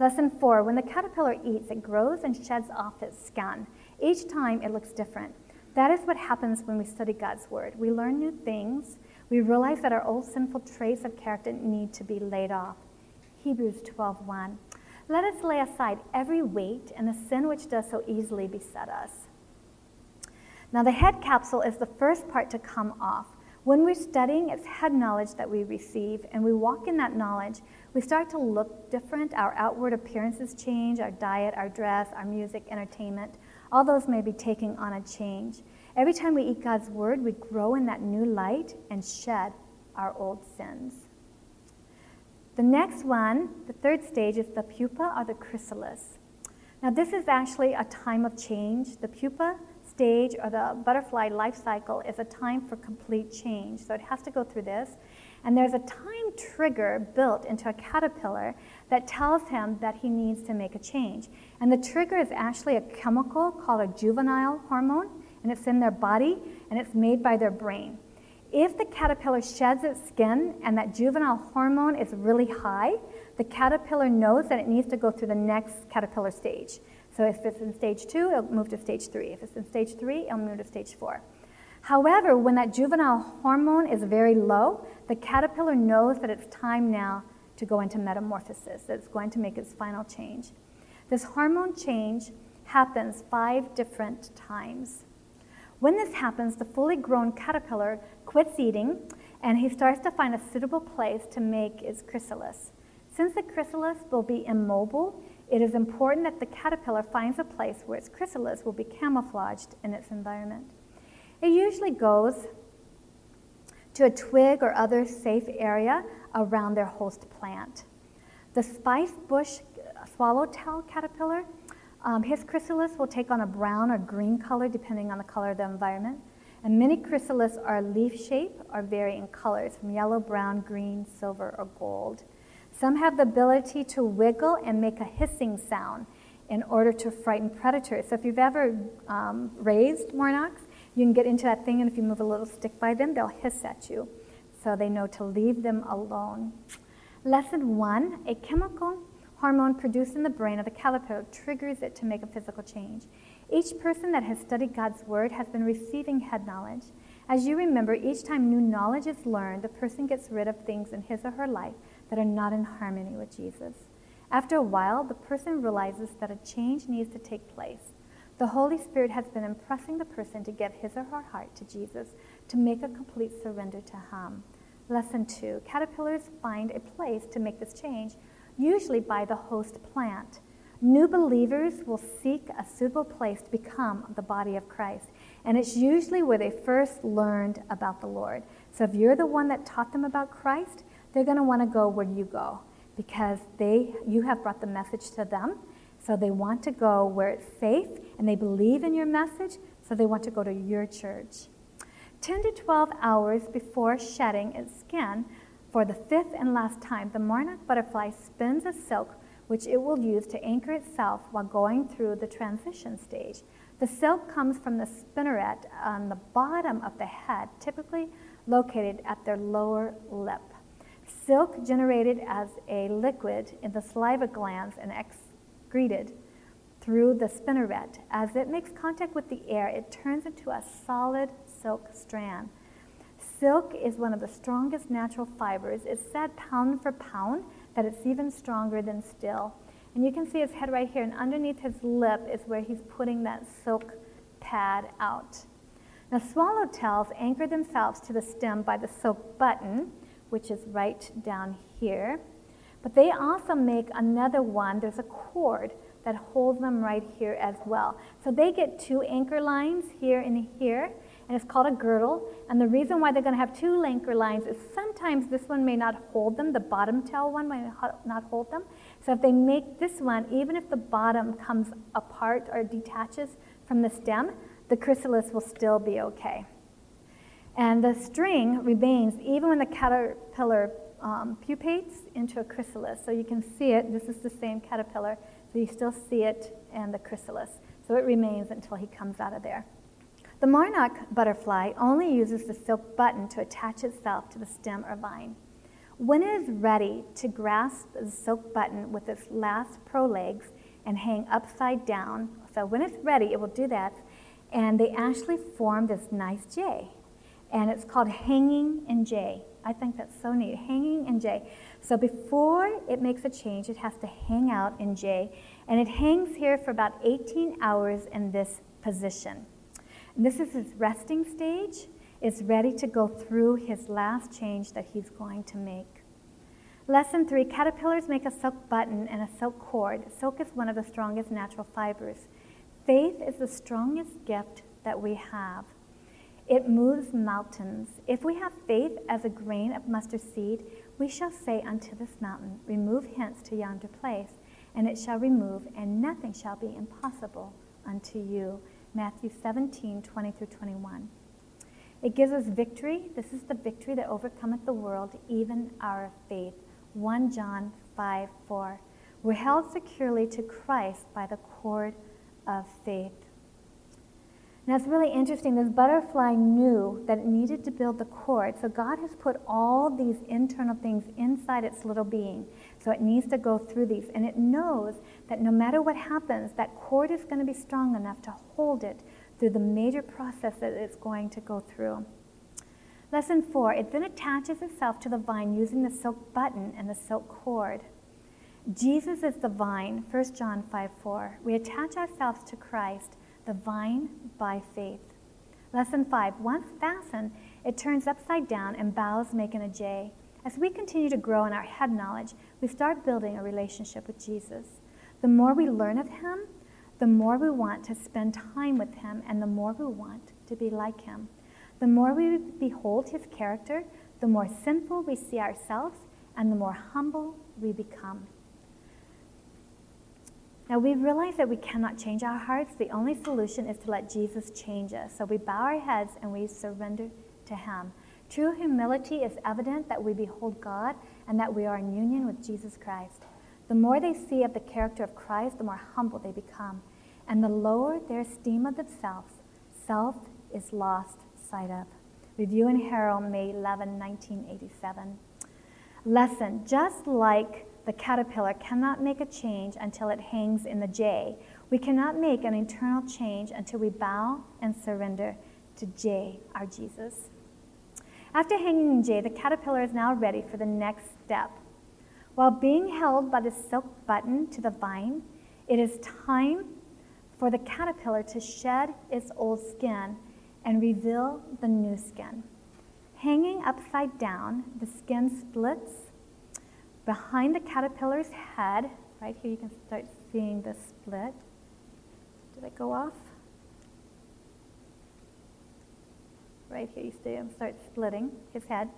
Lesson 4 When the caterpillar eats, it grows and sheds off its skin. Each time it looks different. That is what happens when we study God's Word. We learn new things, we realize that our old sinful traits of character need to be laid off. Hebrews 12:1. Let us lay aside every weight and the sin which does so easily beset us. Now, the head capsule is the first part to come off. When we're studying, it's head knowledge that we receive, and we walk in that knowledge. We start to look different. Our outward appearances change, our diet, our dress, our music, entertainment. All those may be taking on a change. Every time we eat God's word, we grow in that new light and shed our old sins. The next one, the third stage, is the pupa or the chrysalis. Now, this is actually a time of change. The pupa stage or the butterfly life cycle is a time for complete change. So it has to go through this. And there's a time trigger built into a caterpillar that tells him that he needs to make a change. And the trigger is actually a chemical called a juvenile hormone, and it's in their body and it's made by their brain. If the caterpillar sheds its skin and that juvenile hormone is really high, the caterpillar knows that it needs to go through the next caterpillar stage. So if it's in stage two, it'll move to stage three. If it's in stage three, it'll move to stage four. However, when that juvenile hormone is very low, the caterpillar knows that it's time now to go into metamorphosis, that it's going to make its final change. This hormone change happens five different times. When this happens, the fully grown caterpillar quits eating and he starts to find a suitable place to make its chrysalis. Since the chrysalis will be immobile, it is important that the caterpillar finds a place where its chrysalis will be camouflaged in its environment. It usually goes to a twig or other safe area around their host plant. The spice bush swallowtail caterpillar, um, his chrysalis will take on a brown or green color depending on the color of the environment. And many chrysalis are leaf shaped or vary in colors from yellow, brown, green, silver, or gold. Some have the ability to wiggle and make a hissing sound in order to frighten predators. So if you've ever um, raised monarchs, you can get into that thing, and if you move a little stick by them, they'll hiss at you. So they know to leave them alone. Lesson one a chemical hormone produced in the brain of the caterpillar triggers it to make a physical change. Each person that has studied God's word has been receiving head knowledge. As you remember, each time new knowledge is learned, the person gets rid of things in his or her life that are not in harmony with Jesus. After a while, the person realizes that a change needs to take place. The Holy Spirit has been impressing the person to give his or her heart to Jesus, to make a complete surrender to Him. Lesson two caterpillars find a place to make this change, usually by the host plant. New believers will seek a suitable place to become the body of Christ, and it's usually where they first learned about the Lord. So if you're the one that taught them about Christ, they're going to want to go where you go because they you have brought the message to them. So they want to go where it's safe and they believe in your message, so they want to go to your church. 10 to 12 hours before shedding its skin, for the fifth and last time, the monarch butterfly spins a silk which it will use to anchor itself while going through the transition stage. The silk comes from the spinneret on the bottom of the head, typically located at their lower lip. Silk generated as a liquid in the saliva glands and excreted through the spinneret. As it makes contact with the air, it turns into a solid silk strand. Silk is one of the strongest natural fibers. It's said pound for pound that it's even stronger than steel. And you can see his head right here, and underneath his lip is where he's putting that silk pad out. Now, swallowtails anchor themselves to the stem by the silk button, which is right down here. But they also make another one. There's a cord that holds them right here as well. So they get two anchor lines here and here, and it's called a girdle. And the reason why they're going to have two anchor lines is sometimes this one may not hold them, the bottom tail one may not hold them. So if they make this one, even if the bottom comes apart or detaches from the stem, the chrysalis will still be okay. And the string remains even when the caterpillar um, pupates into a chrysalis. So you can see it. This is the same caterpillar. So you still see it and the chrysalis. So it remains until he comes out of there. The monarch butterfly only uses the silk button to attach itself to the stem or vine. When it is ready to grasp the silk button with its last prolegs and hang upside down, so when it's ready, it will do that, and they actually form this nice J and it's called Hanging in J. I think that's so neat. Hanging in J. So before it makes a change, it has to hang out in J, and it hangs here for about 18 hours in this position. And this is its resting stage. is ready to go through his last change that he's going to make. Lesson three caterpillars make a silk button and a silk cord. Silk is one of the strongest natural fibers. Faith is the strongest gift that we have. It moves mountains. If we have faith as a grain of mustard seed, we shall say unto this mountain, Remove hence to yonder place, and it shall remove, and nothing shall be impossible unto you. Matthew 17, 20 through 21. It gives us victory. This is the victory that overcometh the world, even our faith. 1 John 5 4. We're held securely to Christ by the cord of faith. Now it's really interesting. This butterfly knew that it needed to build the cord. So God has put all these internal things inside its little being. So it needs to go through these. And it knows that no matter what happens, that cord is going to be strong enough to hold it through the major process that it's going to go through. Lesson four, it then attaches itself to the vine using the silk button and the silk cord. Jesus is the vine, 1 John 5 4. We attach ourselves to Christ, the vine, by faith. Lesson five, once fastened, it turns upside down and bows, making a J. As we continue to grow in our head knowledge, we start building a relationship with Jesus. The more we learn of Him, the more we want to spend time with Him, and the more we want to be like Him. The more we behold His character, the more sinful we see ourselves, and the more humble we become. Now we realize that we cannot change our hearts. The only solution is to let Jesus change us. So we bow our heads and we surrender to Him. True humility is evident that we behold God and that we are in union with Jesus Christ. The more they see of the character of Christ, the more humble they become. And the lower their esteem of themselves, self is lost sight of. Review and Herald, May 11, 1987. Lesson Just like the caterpillar cannot make a change until it hangs in the J, we cannot make an internal change until we bow and surrender to J, our Jesus. After hanging in J, the caterpillar is now ready for the next step. While being held by the silk button to the vine, it is time for the caterpillar to shed its old skin and reveal the new skin. Hanging upside down, the skin splits behind the caterpillar's head. Right here, you can start seeing the split. Did it go off? Right here, you see him start splitting his head.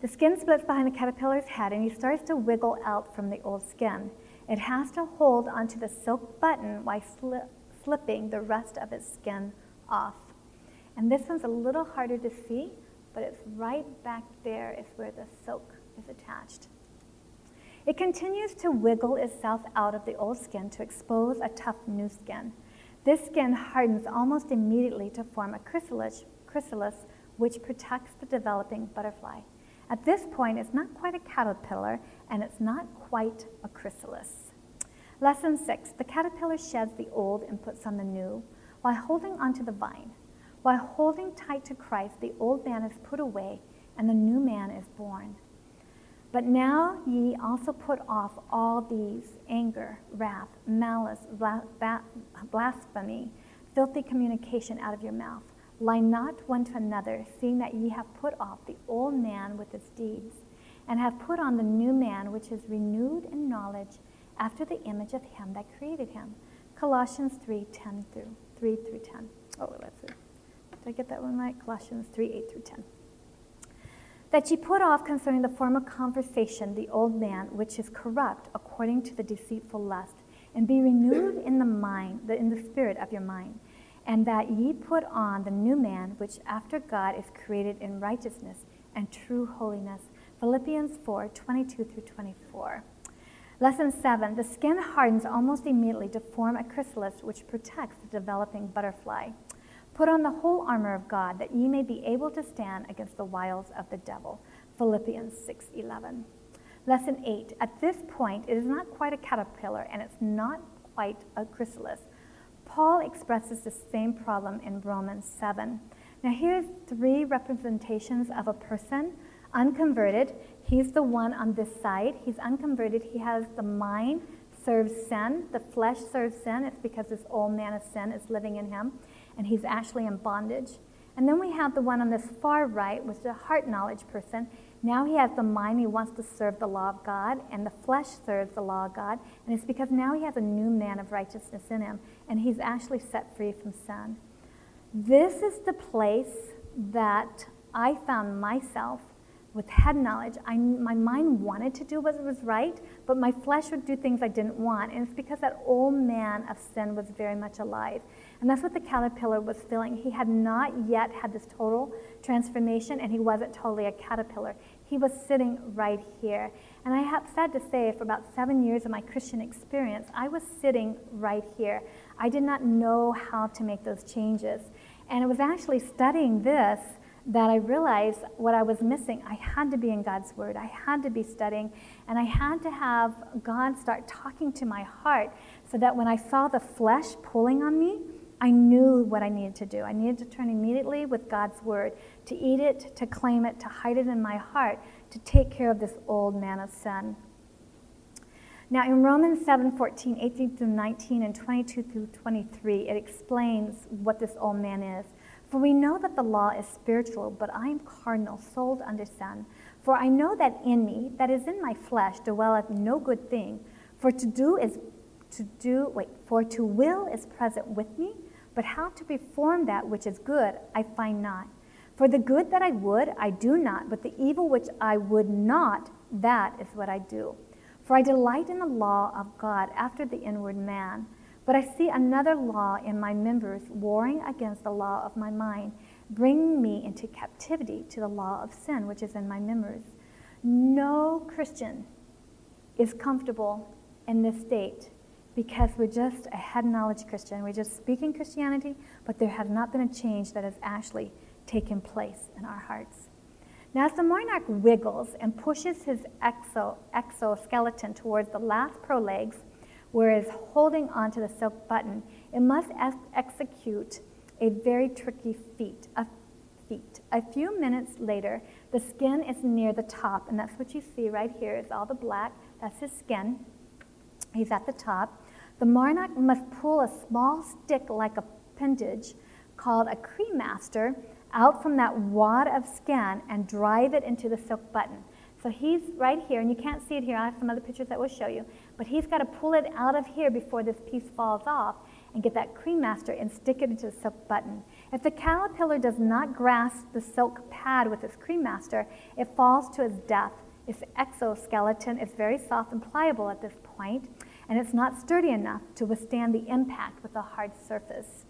The skin splits behind the caterpillar's head and he starts to wiggle out from the old skin. It has to hold onto the silk button while sli- slipping the rest of its skin off. And this one's a little harder to see, but it's right back there is where the silk is attached. It continues to wiggle itself out of the old skin to expose a tough new skin. This skin hardens almost immediately to form a chrysalis, chrysalis which protects the developing butterfly. At this point, it's not quite a caterpillar and it's not quite a chrysalis. Lesson six the caterpillar sheds the old and puts on the new while holding onto the vine. While holding tight to Christ, the old man is put away and the new man is born. But now ye also put off all these anger, wrath, malice, blasphemy, filthy communication out of your mouth. Lie not one to another, seeing that ye have put off the old man with his deeds, and have put on the new man, which is renewed in knowledge after the image of him that created him. Colossians 3 10 through 3 through 10. Oh, let's see. Did I get that one right? Colossians 3 8 through 10. That ye put off concerning the former conversation the old man, which is corrupt according to the deceitful lust, and be renewed in the mind, in the spirit of your mind, and that ye put on the new man, which after God is created in righteousness and true holiness. Philippians 4 22 through 24. Lesson seven the skin hardens almost immediately to form a chrysalis which protects the developing butterfly. Put on the whole armor of God that ye may be able to stand against the wiles of the devil. Philippians 6:11. Lesson 8. At this point, it is not quite a caterpillar and it's not quite a chrysalis. Paul expresses the same problem in Romans 7. Now, here's three representations of a person unconverted. He's the one on this side. He's unconverted. He has the mind serves sin. The flesh serves sin. It's because this old man of sin is living in him, and he's actually in bondage. And then we have the one on this far right, which is a heart knowledge person. Now he has the mind, he wants to serve the law of God, and the flesh serves the law of God. And it's because now he has a new man of righteousness in him, and he's actually set free from sin. This is the place that I found myself with head knowledge. I, my mind wanted to do what was right, but my flesh would do things I didn't want. And it's because that old man of sin was very much alive. And that's what the caterpillar was feeling. He had not yet had this total transformation, and he wasn't totally a caterpillar. He was sitting right here. And I have sad to say, for about seven years of my Christian experience, I was sitting right here. I did not know how to make those changes. And it was actually studying this that I realized what I was missing. I had to be in God's Word, I had to be studying, and I had to have God start talking to my heart so that when I saw the flesh pulling on me, I knew what I needed to do. I needed to turn immediately with God's Word, to eat it, to claim it, to hide it in my heart, to take care of this old man of sin. Now, in Romans 7 14, 18 through 19, and 22 through 23, it explains what this old man is. For we know that the law is spiritual, but I am carnal, sold under sin. For I know that in me, that is in my flesh, dwelleth no good thing. For to do is to do, wait, for to will is present with me, but how to perform that which is good I find not. For the good that I would, I do not, but the evil which I would not, that is what I do. For I delight in the law of God after the inward man. But I see another law in my members warring against the law of my mind, bringing me into captivity to the law of sin which is in my members. No Christian is comfortable in this state because we're just a head knowledge Christian. We're just speaking Christianity, but there has not been a change that has actually taken place in our hearts. Now, as the monarch wiggles and pushes his exo, exoskeleton towards the last pro legs, whereas holding onto the silk button, it must ex- execute a very tricky feat. A feat. A few minutes later, the skin is near the top, and that's what you see right here is all the black. That's his skin. He's at the top. The monarch must pull a small stick like appendage called a cremaster out from that wad of skin and drive it into the silk button. So he's right here, and you can't see it here. I have some other pictures that will show you. But he's got to pull it out of here before this piece falls off and get that cremaster and stick it into the silk button. If the caterpillar does not grasp the silk pad with its cremaster, it falls to its death. Its exoskeleton is very soft and pliable at this point, and it's not sturdy enough to withstand the impact with a hard surface.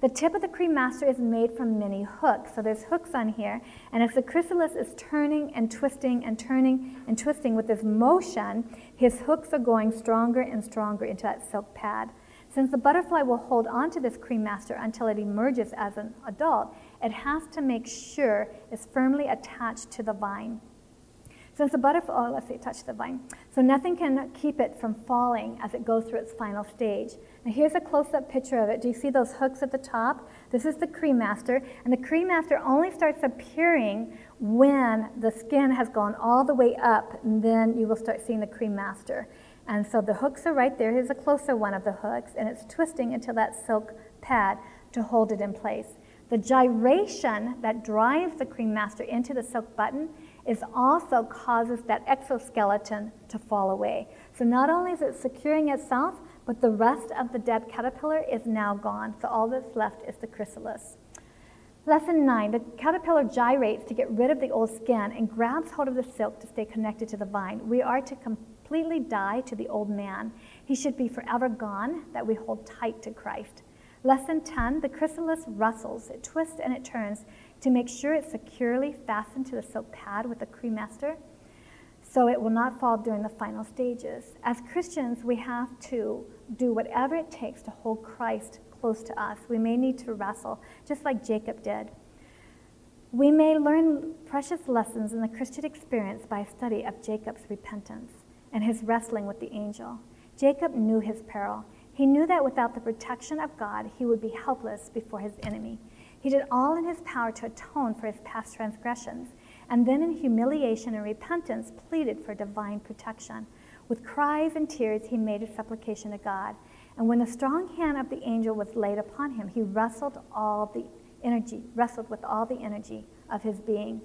The tip of the cremaster is made from many hooks. So there's hooks on here. And as the chrysalis is turning and twisting and turning and twisting with this motion, his hooks are going stronger and stronger into that silk pad. Since the butterfly will hold on to this cremaster until it emerges as an adult, it has to make sure it's firmly attached to the vine. Since the butterfly, oh, let's see, touch the vine. So nothing can keep it from falling as it goes through its final stage. Now here's a close-up picture of it. Do you see those hooks at the top? This is the cremaster, and the cremaster only starts appearing when the skin has gone all the way up, and then you will start seeing the cremaster. And so the hooks are right there. Here's a closer one of the hooks, and it's twisting until that silk pad to hold it in place. The gyration that drives the cremaster into the silk button is also causes that exoskeleton to fall away. So not only is it securing itself, but the rest of the dead caterpillar is now gone. So all that's left is the chrysalis. Lesson nine the caterpillar gyrates to get rid of the old skin and grabs hold of the silk to stay connected to the vine. We are to completely die to the old man. He should be forever gone, that we hold tight to Christ. Lesson 10 the chrysalis rustles, it twists and it turns to make sure it's securely fastened to the silk pad with a cremaster so it will not fall during the final stages. As Christians, we have to do whatever it takes to hold Christ close to us. We may need to wrestle, just like Jacob did. We may learn precious lessons in the Christian experience by a study of Jacob's repentance and his wrestling with the angel. Jacob knew his peril. He knew that without the protection of God, he would be helpless before his enemy. He did all in his power to atone for his past transgressions, and then in humiliation and repentance pleaded for divine protection. With cries and tears, he made a supplication to God. And when the strong hand of the angel was laid upon him, he wrestled all the energy, wrestled with all the energy of his being.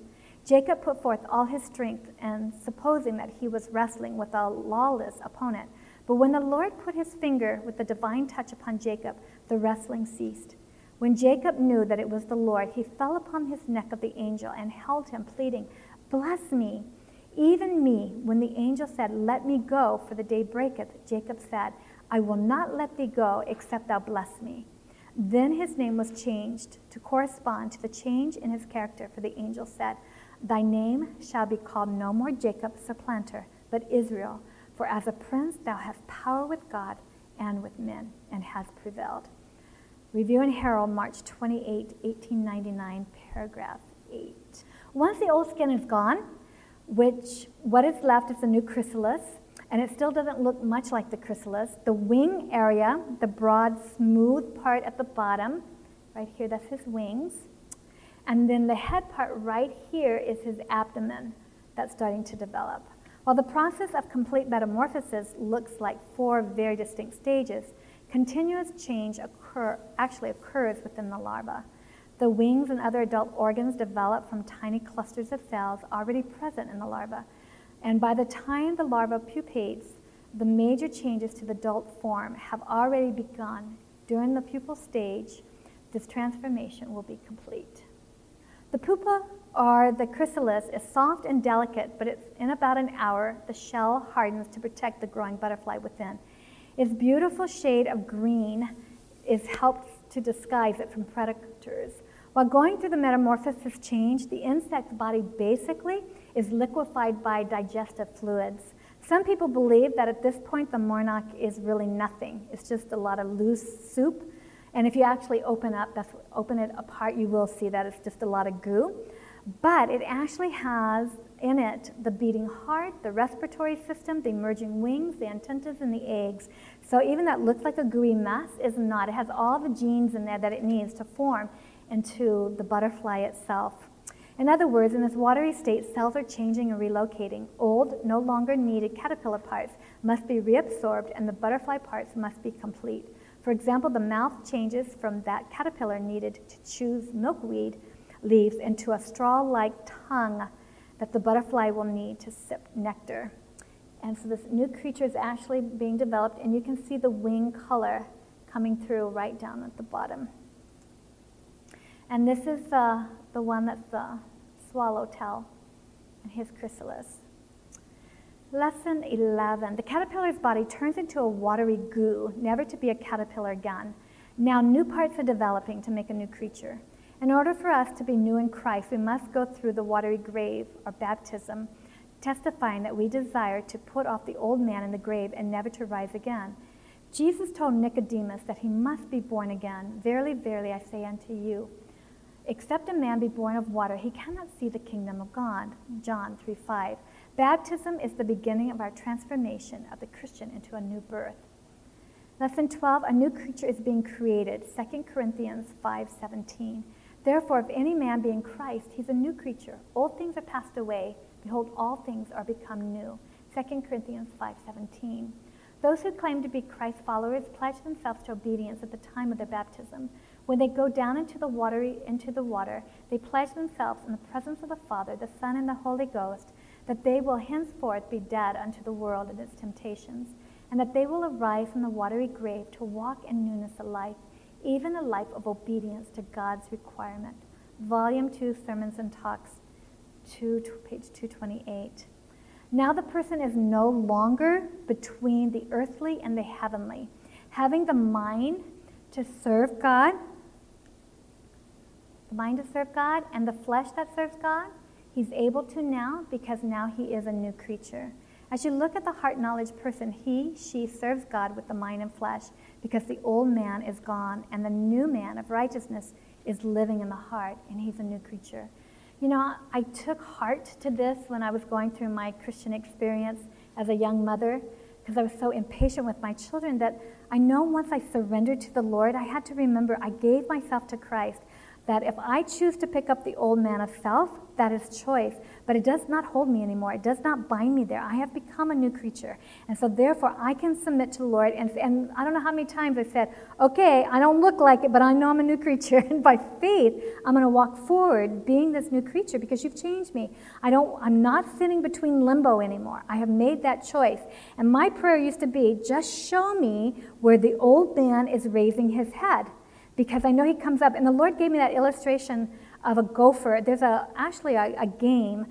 Jacob put forth all his strength, and supposing that he was wrestling with a lawless opponent. But when the Lord put his finger with the divine touch upon Jacob, the wrestling ceased. When Jacob knew that it was the Lord, he fell upon his neck of the angel and held him, pleading, Bless me, even me. When the angel said, Let me go, for the day breaketh, Jacob said, I will not let thee go, except thou bless me. Then his name was changed to correspond to the change in his character, for the angel said, Thy name shall be called no more Jacob, supplanter, but Israel, for as a prince thou hast power with God and with men, and hast prevailed. Review and Herald, March 28, 1899, paragraph 8. Once the old skin is gone, which what is left is the new chrysalis, and it still doesn't look much like the chrysalis. The wing area, the broad, smooth part at the bottom, right here, that's his wings. And then the head part right here is his abdomen that's starting to develop. While the process of complete metamorphosis looks like four very distinct stages, continuous change occur, actually occurs within the larva. The wings and other adult organs develop from tiny clusters of cells already present in the larva. And by the time the larva pupates, the major changes to the adult form have already begun. During the pupal stage, this transformation will be complete. The pupa or the chrysalis is soft and delicate, but it's in about an hour the shell hardens to protect the growing butterfly within. Its beautiful shade of green is helped to disguise it from predators. While going through the metamorphosis change, the insect's body basically is liquefied by digestive fluids. Some people believe that at this point the monarch is really nothing. It's just a lot of loose soup. And if you actually open up, open it apart, you will see that it's just a lot of goo. But it actually has in it the beating heart, the respiratory system, the emerging wings, the antennas, and the eggs. So even that looks like a gooey mess is not. It has all the genes in there that it needs to form into the butterfly itself. In other words, in this watery state, cells are changing and relocating. Old, no longer needed caterpillar parts must be reabsorbed, and the butterfly parts must be complete. For example, the mouth changes from that caterpillar needed to choose milkweed leaves into a straw like tongue that the butterfly will need to sip nectar. And so this new creature is actually being developed, and you can see the wing color coming through right down at the bottom. And this is uh, the one that's the swallowtail and his chrysalis. Lesson 11. The caterpillar's body turns into a watery goo, never to be a caterpillar again. Now, new parts are developing to make a new creature. In order for us to be new in Christ, we must go through the watery grave or baptism, testifying that we desire to put off the old man in the grave and never to rise again. Jesus told Nicodemus that he must be born again. Verily, verily, I say unto you, Except a man be born of water, he cannot see the kingdom of God. John 3 5. Baptism is the beginning of our transformation of the Christian into a new birth. Lesson 12 A new creature is being created. 2 Corinthians 5 17. Therefore, if any man be in Christ, he's a new creature. Old things are passed away. Behold, all things are become new. 2 Corinthians 5:17. Those who claim to be Christ's followers pledge themselves to obedience at the time of their baptism. When they go down into the water, into the water, they pledge themselves in the presence of the Father, the Son, and the Holy Ghost, that they will henceforth be dead unto the world and its temptations, and that they will arise from the watery grave to walk in newness of life, even a life of obedience to God's requirement. Volume 2, Sermons and Talks, 2, page 228. Now the person is no longer between the earthly and the heavenly, having the mind to serve God the mind to serve God and the flesh that serves God, he's able to now because now he is a new creature. As you look at the heart knowledge person, he, she serves God with the mind and flesh because the old man is gone and the new man of righteousness is living in the heart and he's a new creature. You know, I took heart to this when I was going through my Christian experience as a young mother because I was so impatient with my children that I know once I surrendered to the Lord, I had to remember I gave myself to Christ that if I choose to pick up the old man of self, that is choice. But it does not hold me anymore. It does not bind me there. I have become a new creature. And so therefore I can submit to the Lord. And, and I don't know how many times I said, okay, I don't look like it, but I know I'm a new *laughs* creature. And by faith, I'm going to walk forward being this new creature because you've changed me. I don't, I'm not sitting between limbo anymore. I have made that choice. And my prayer used to be, just show me where the old man is raising his head because I know he comes up. And the Lord gave me that illustration of a gopher. There's a, actually a, a game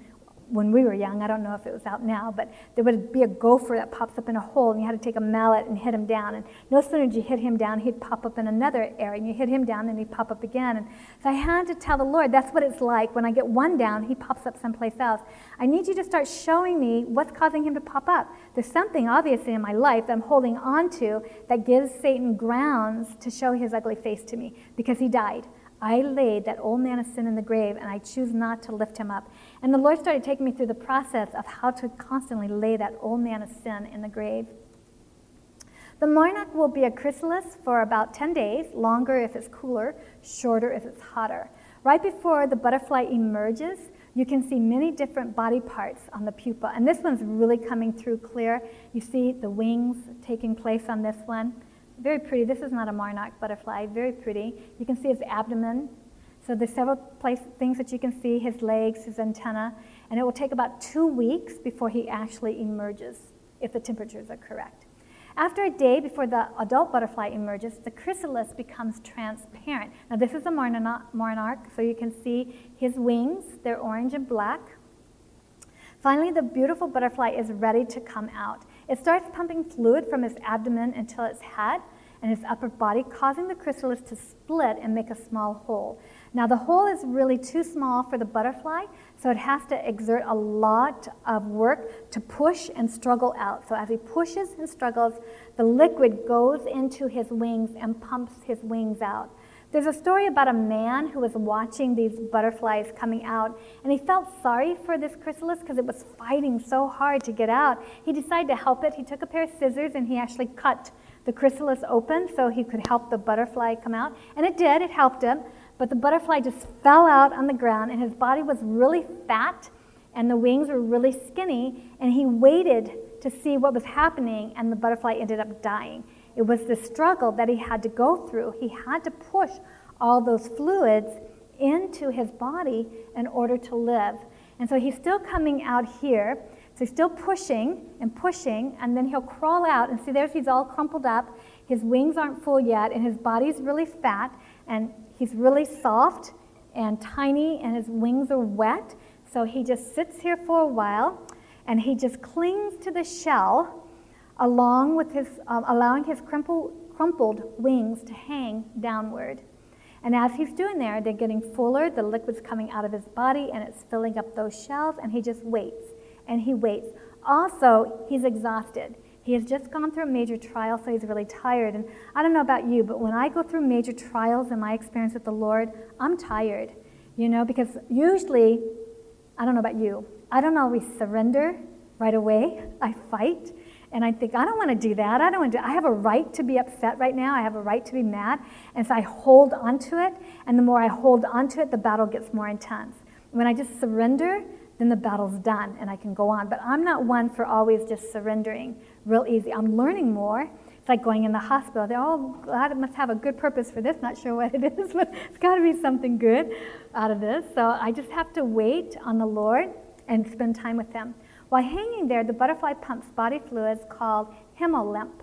when we were young, I don't know if it was out now, but there would be a gopher that pops up in a hole, and you had to take a mallet and hit him down. And no sooner did you hit him down, he'd pop up in another area, and you hit him down, and he'd pop up again. And so I had to tell the Lord, that's what it's like. When I get one down, he pops up someplace else. I need you to start showing me what's causing him to pop up. There's something obviously in my life that I'm holding on to that gives Satan grounds to show his ugly face to me because he died. I laid that old man of sin in the grave, and I choose not to lift him up. And the Lord started taking me through the process of how to constantly lay that old man of sin in the grave. The monarch will be a chrysalis for about 10 days, longer if it's cooler, shorter if it's hotter. Right before the butterfly emerges, you can see many different body parts on the pupa. And this one's really coming through clear. You see the wings taking place on this one. Very pretty. This is not a monarch butterfly. Very pretty. You can see his abdomen. So there's several place, things that you can see, his legs, his antenna. And it will take about two weeks before he actually emerges, if the temperatures are correct. After a day before the adult butterfly emerges, the chrysalis becomes transparent. Now, this is a monarch, so you can see his wings. They're orange and black. Finally, the beautiful butterfly is ready to come out. It starts pumping fluid from its abdomen until its head and its upper body, causing the chrysalis to split and make a small hole. Now, the hole is really too small for the butterfly, so it has to exert a lot of work to push and struggle out. So, as he pushes and struggles, the liquid goes into his wings and pumps his wings out. There's a story about a man who was watching these butterflies coming out, and he felt sorry for this chrysalis because it was fighting so hard to get out. He decided to help it. He took a pair of scissors and he actually cut the chrysalis open so he could help the butterfly come out. And it did, it helped him. But the butterfly just fell out on the ground, and his body was really fat, and the wings were really skinny, and he waited to see what was happening, and the butterfly ended up dying. It was the struggle that he had to go through. He had to push all those fluids into his body in order to live. And so he's still coming out here. So he's still pushing and pushing, and then he'll crawl out. And see, there's he's all crumpled up. His wings aren't full yet, and his body's really fat, and he's really soft and tiny, and his wings are wet. So he just sits here for a while, and he just clings to the shell along with his, uh, allowing his crumpled, crumpled wings to hang downward. And as he's doing there, they're getting fuller, the liquid's coming out of his body, and it's filling up those shells, and he just waits, and he waits. Also, he's exhausted. He has just gone through a major trial, so he's really tired. And I don't know about you, but when I go through major trials in my experience with the Lord, I'm tired, you know, because usually, I don't know about you, I don't always surrender right away. *laughs* I fight. And I think, I don't want to do that. I don't want to. I have a right to be upset right now. I have a right to be mad. And so I hold onto it. And the more I hold onto it, the battle gets more intense. When I just surrender, then the battle's done and I can go on. But I'm not one for always just surrendering real easy. I'm learning more. It's like going in the hospital. They're all, God must have a good purpose for this. Not sure what it *laughs* is, but it's got to be something good out of this. So I just have to wait on the Lord and spend time with Him. While hanging there, the butterfly pumps body fluids called hemolymph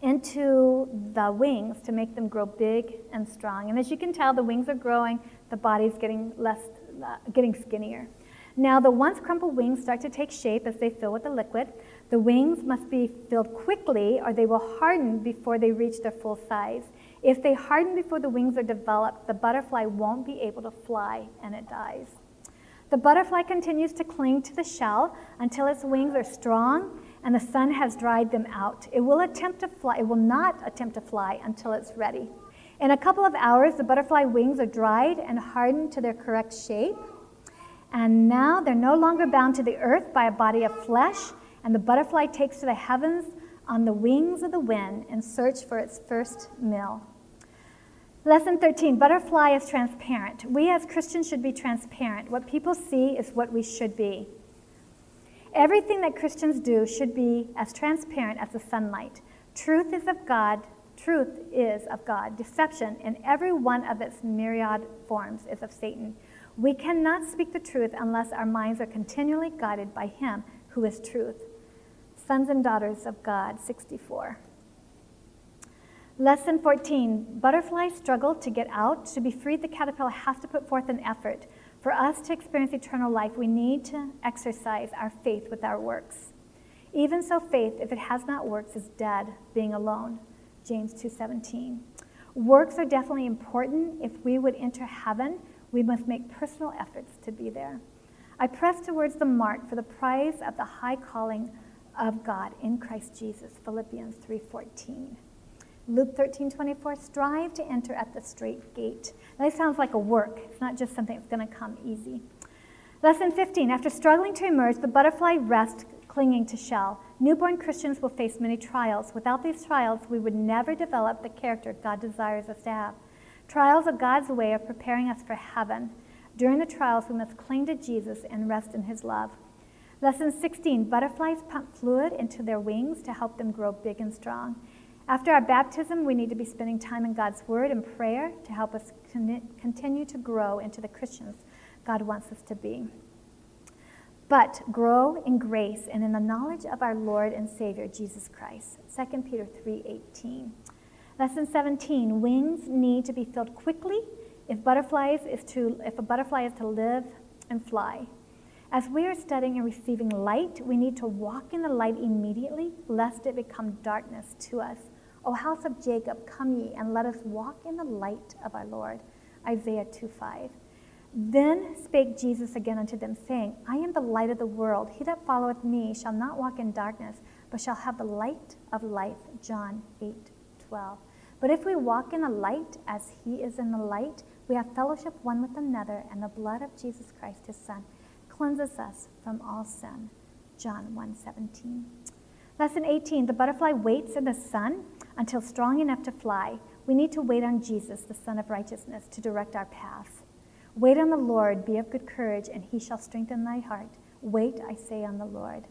into the wings to make them grow big and strong. And as you can tell, the wings are growing, the body's getting less, uh, getting skinnier. Now, the once crumpled wings start to take shape as they fill with the liquid. The wings must be filled quickly or they will harden before they reach their full size. If they harden before the wings are developed, the butterfly won't be able to fly and it dies. The butterfly continues to cling to the shell until its wings are strong and the sun has dried them out. It will attempt to fly, it will not attempt to fly until it's ready. In a couple of hours, the butterfly wings are dried and hardened to their correct shape. And now they're no longer bound to the earth by a body of flesh, and the butterfly takes to the heavens on the wings of the wind in search for its first meal. Lesson 13 Butterfly is transparent. We as Christians should be transparent. What people see is what we should be. Everything that Christians do should be as transparent as the sunlight. Truth is of God. Truth is of God. Deception in every one of its myriad forms is of Satan. We cannot speak the truth unless our minds are continually guided by Him who is truth. Sons and daughters of God, 64. Lesson 14 Butterflies struggle to get out. To be freed, the caterpillar has to put forth an effort. For us to experience eternal life, we need to exercise our faith with our works. Even so, faith, if it has not works, is dead, being alone. James 2:17. Works are definitely important. If we would enter heaven, we must make personal efforts to be there. I press towards the mark for the prize of the high calling of God in Christ Jesus. Philippians 3:14. Luke 13, 24, strive to enter at the strait gate. That sounds like a work. It's not just something that's going to come easy. Lesson 15. After struggling to emerge, the butterfly rests clinging to shell. Newborn Christians will face many trials. Without these trials, we would never develop the character God desires us to have. Trials are God's way of preparing us for heaven. During the trials, we must cling to Jesus and rest in his love. Lesson 16 Butterflies pump fluid into their wings to help them grow big and strong. After our baptism, we need to be spending time in God's Word and prayer to help us con- continue to grow into the Christians God wants us to be. But grow in grace and in the knowledge of our Lord and Savior Jesus Christ. 2 Peter 3:18. Lesson 17: Wings need to be filled quickly if butterflies is to if a butterfly is to live and fly. As we are studying and receiving light, we need to walk in the light immediately, lest it become darkness to us. O house of Jacob, come ye, and let us walk in the light of our Lord. Isaiah 2 5. Then spake Jesus again unto them, saying, I am the light of the world. He that followeth me shall not walk in darkness, but shall have the light of life. John 8 12. But if we walk in the light as he is in the light, we have fellowship one with another, and the blood of Jesus Christ, his Son, cleanses us from all sin. John 1 17. Lesson 18 The butterfly waits in the sun until strong enough to fly, we need to wait on Jesus, the Sun of Righteousness, to direct our path. Wait on the Lord, be of good courage, and he shall strengthen thy heart. Wait, I say, on the Lord.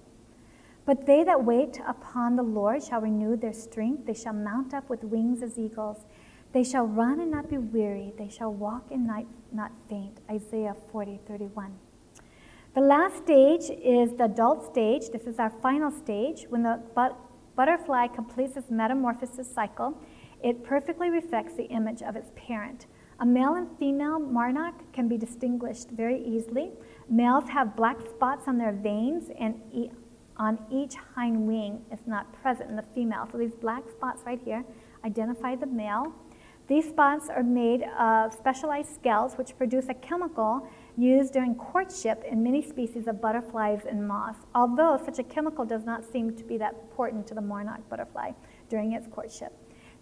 But they that wait upon the Lord shall renew their strength. They shall mount up with wings as eagles. They shall run and not be weary. They shall walk and not, not faint. Isaiah 40, 31. The last stage is the adult stage. This is our final stage. When the but butterfly completes its metamorphosis cycle, it perfectly reflects the image of its parent. A male and female monarch can be distinguished very easily. Males have black spots on their veins and e- on each hind wing is not present in the female. So these black spots right here identify the male. These spots are made of specialized scales which produce a chemical used during courtship in many species of butterflies and moths, although such a chemical does not seem to be that important to the monarch butterfly during its courtship.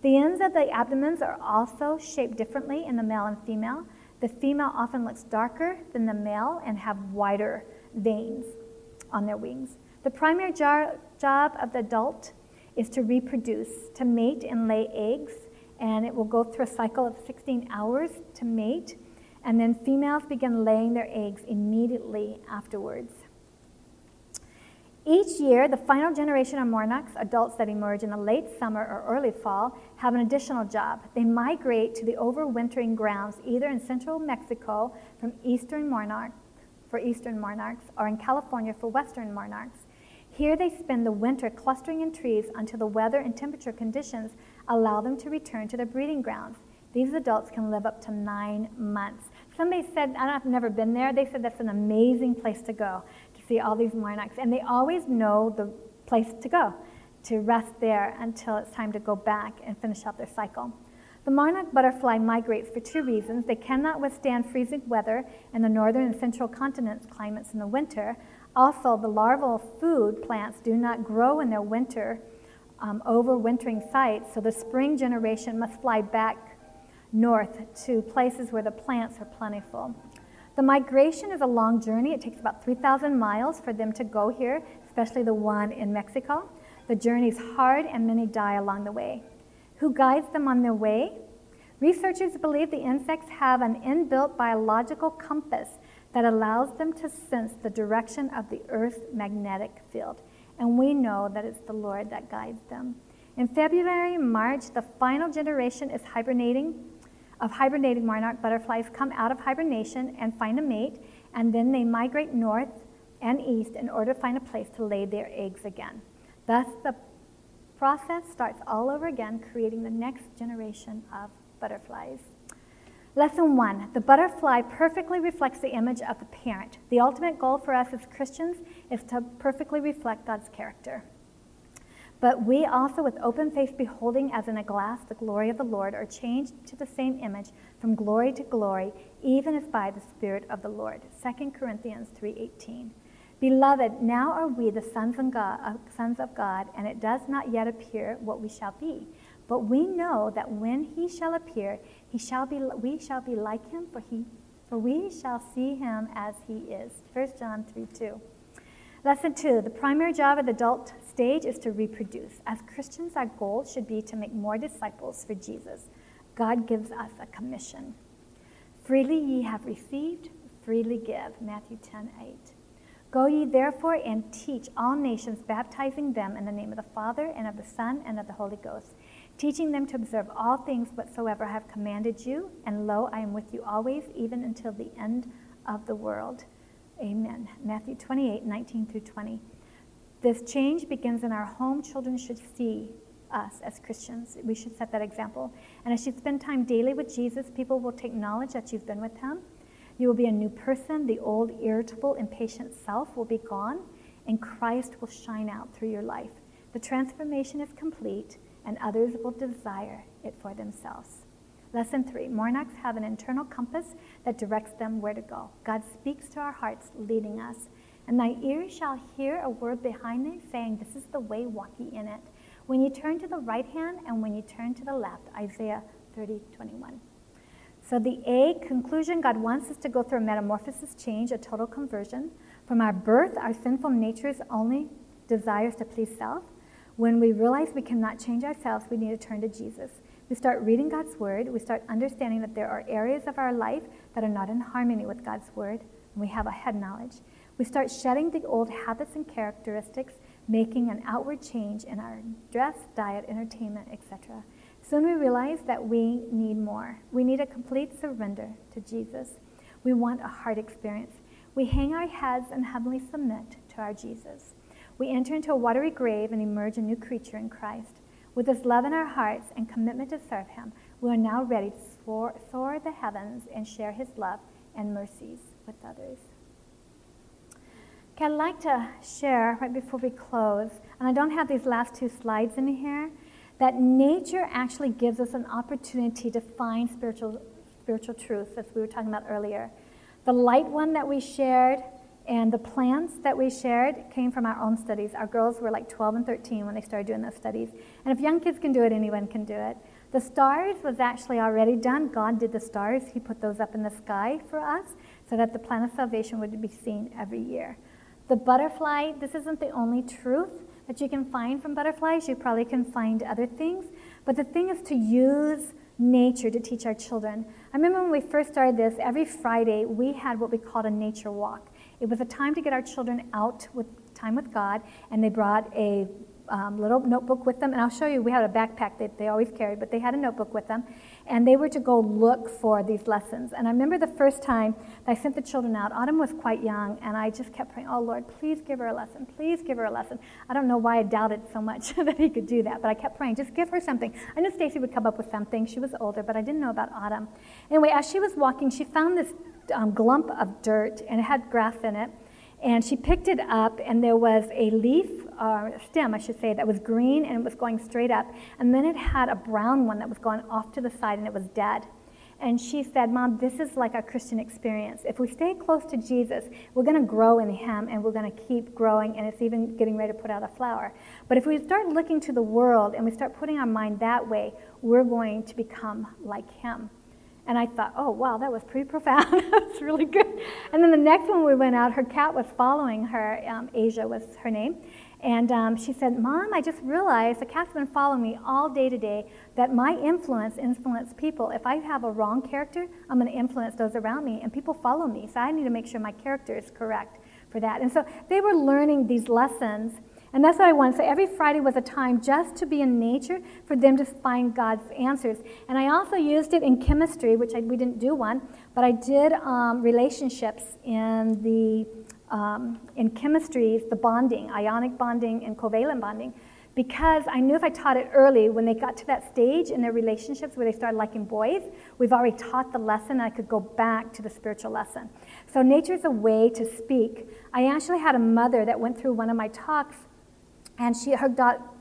The ends of the abdomens are also shaped differently in the male and female. The female often looks darker than the male and have wider veins on their wings. The primary job of the adult is to reproduce, to mate and lay eggs, and it will go through a cycle of 16 hours to mate and then females begin laying their eggs immediately afterwards. Each year, the final generation of monarchs, adults that emerge in the late summer or early fall, have an additional job. They migrate to the overwintering grounds either in central Mexico from eastern monarch, for eastern monarchs or in California for western monarchs. Here they spend the winter clustering in trees until the weather and temperature conditions allow them to return to their breeding grounds. These adults can live up to nine months. Somebody said, I've never been there, they said that's an amazing place to go to see all these monarchs. And they always know the place to go, to rest there until it's time to go back and finish out their cycle. The monarch butterfly migrates for two reasons. They cannot withstand freezing weather in the northern and central continents climates in the winter. Also, the larval food plants do not grow in their winter um, overwintering sites, so the spring generation must fly back north to places where the plants are plentiful. The migration is a long journey. It takes about 3,000 miles for them to go here, especially the one in Mexico. The journey is hard and many die along the way. Who guides them on their way? Researchers believe the insects have an inbuilt biological compass that allows them to sense the direction of the Earth's magnetic field. And we know that it's the Lord that guides them. In February and March, the final generation is hibernating of hibernating monarch butterflies come out of hibernation and find a mate, and then they migrate north and east in order to find a place to lay their eggs again. Thus, the process starts all over again, creating the next generation of butterflies. Lesson one the butterfly perfectly reflects the image of the parent. The ultimate goal for us as Christians is to perfectly reflect God's character. But we also, with open face, beholding as in a glass the glory of the Lord, are changed to the same image from glory to glory, even as by the Spirit of the Lord. 2 Corinthians 3.18 Beloved, now are we the sons, of, God, uh, sons of God, and it does not yet appear what we shall be. But we know that when he shall appear, he shall be, we shall be like him, for, he, for we shall see him as he is. 1 John 3 2. Lesson two the primary job of the adult stage is to reproduce. As Christians, our goal should be to make more disciples for Jesus. God gives us a commission. Freely ye have received, freely give. Matthew 10 8. Go ye therefore and teach all nations, baptizing them in the name of the Father, and of the Son, and of the Holy Ghost, teaching them to observe all things whatsoever I have commanded you. And lo, I am with you always, even until the end of the world. Amen. Matthew 28 19 through 20. This change begins in our home. Children should see us as Christians. We should set that example. And as you spend time daily with Jesus, people will take knowledge that you've been with him you will be a new person. The old, irritable, impatient self will be gone, and Christ will shine out through your life. The transformation is complete, and others will desire it for themselves. Lesson three monarchs have an internal compass that directs them where to go. God speaks to our hearts, leading us. And thy ears shall hear a word behind thee saying, This is the way, walk ye in it. When ye turn to the right hand and when ye turn to the left. Isaiah 30, 21. So, the A conclusion God wants us to go through a metamorphosis change, a total conversion. From our birth, our sinful natures only desires to please self. When we realize we cannot change ourselves, we need to turn to Jesus. We start reading God's word. We start understanding that there are areas of our life that are not in harmony with God's word, and we have a head knowledge. We start shedding the old habits and characteristics, making an outward change in our dress, diet, entertainment, etc. Soon we realize that we need more. We need a complete surrender to Jesus. We want a heart experience. We hang our heads and humbly submit to our Jesus. We enter into a watery grave and emerge a new creature in Christ. With this love in our hearts and commitment to serve Him, we are now ready to soar, soar the heavens and share His love and mercies with others. Okay, I'd like to share right before we close, and I don't have these last two slides in here, that nature actually gives us an opportunity to find spiritual, spiritual truth, as we were talking about earlier. The light one that we shared and the plants that we shared came from our own studies. Our girls were like 12 and 13 when they started doing those studies. And if young kids can do it, anyone can do it. The stars was actually already done. God did the stars. He put those up in the sky for us so that the plan of salvation would be seen every year. The butterfly, this isn't the only truth that you can find from butterflies. You probably can find other things. But the thing is to use nature to teach our children. I remember when we first started this, every Friday we had what we called a nature walk. It was a time to get our children out with time with God, and they brought a um, little notebook with them. And I'll show you, we had a backpack that they always carried, but they had a notebook with them. And they were to go look for these lessons. And I remember the first time I sent the children out, Autumn was quite young, and I just kept praying, Oh Lord, please give her a lesson. Please give her a lesson. I don't know why I doubted so much *laughs* that he could do that, but I kept praying, just give her something. I knew Stacy would come up with something. She was older, but I didn't know about Autumn. Anyway, as she was walking, she found this um, glump of dirt, and it had grass in it. And she picked it up, and there was a leaf, or uh, stem, I should say, that was green and it was going straight up. And then it had a brown one that was going off to the side and it was dead. And she said, Mom, this is like a Christian experience. If we stay close to Jesus, we're going to grow in Him and we're going to keep growing, and it's even getting ready to put out a flower. But if we start looking to the world and we start putting our mind that way, we're going to become like Him. And I thought, oh, wow, that was pretty profound. *laughs* That's really good. And then the next one we went out, her cat was following her. Um, Asia was her name. And um, she said, Mom, I just realized the cat's been following me all day today, that my influence influence people. If I have a wrong character, I'm going to influence those around me, and people follow me. So I need to make sure my character is correct for that. And so they were learning these lessons. And that's what I wanted. So every Friday was a time just to be in nature for them to find God's answers. And I also used it in chemistry, which I, we didn't do one, but I did um, relationships in the um, in chemistry, the bonding, ionic bonding and covalent bonding, because I knew if I taught it early, when they got to that stage in their relationships where they started liking boys, we've already taught the lesson, I could go back to the spiritual lesson. So nature is a way to speak. I actually had a mother that went through one of my talks and she, her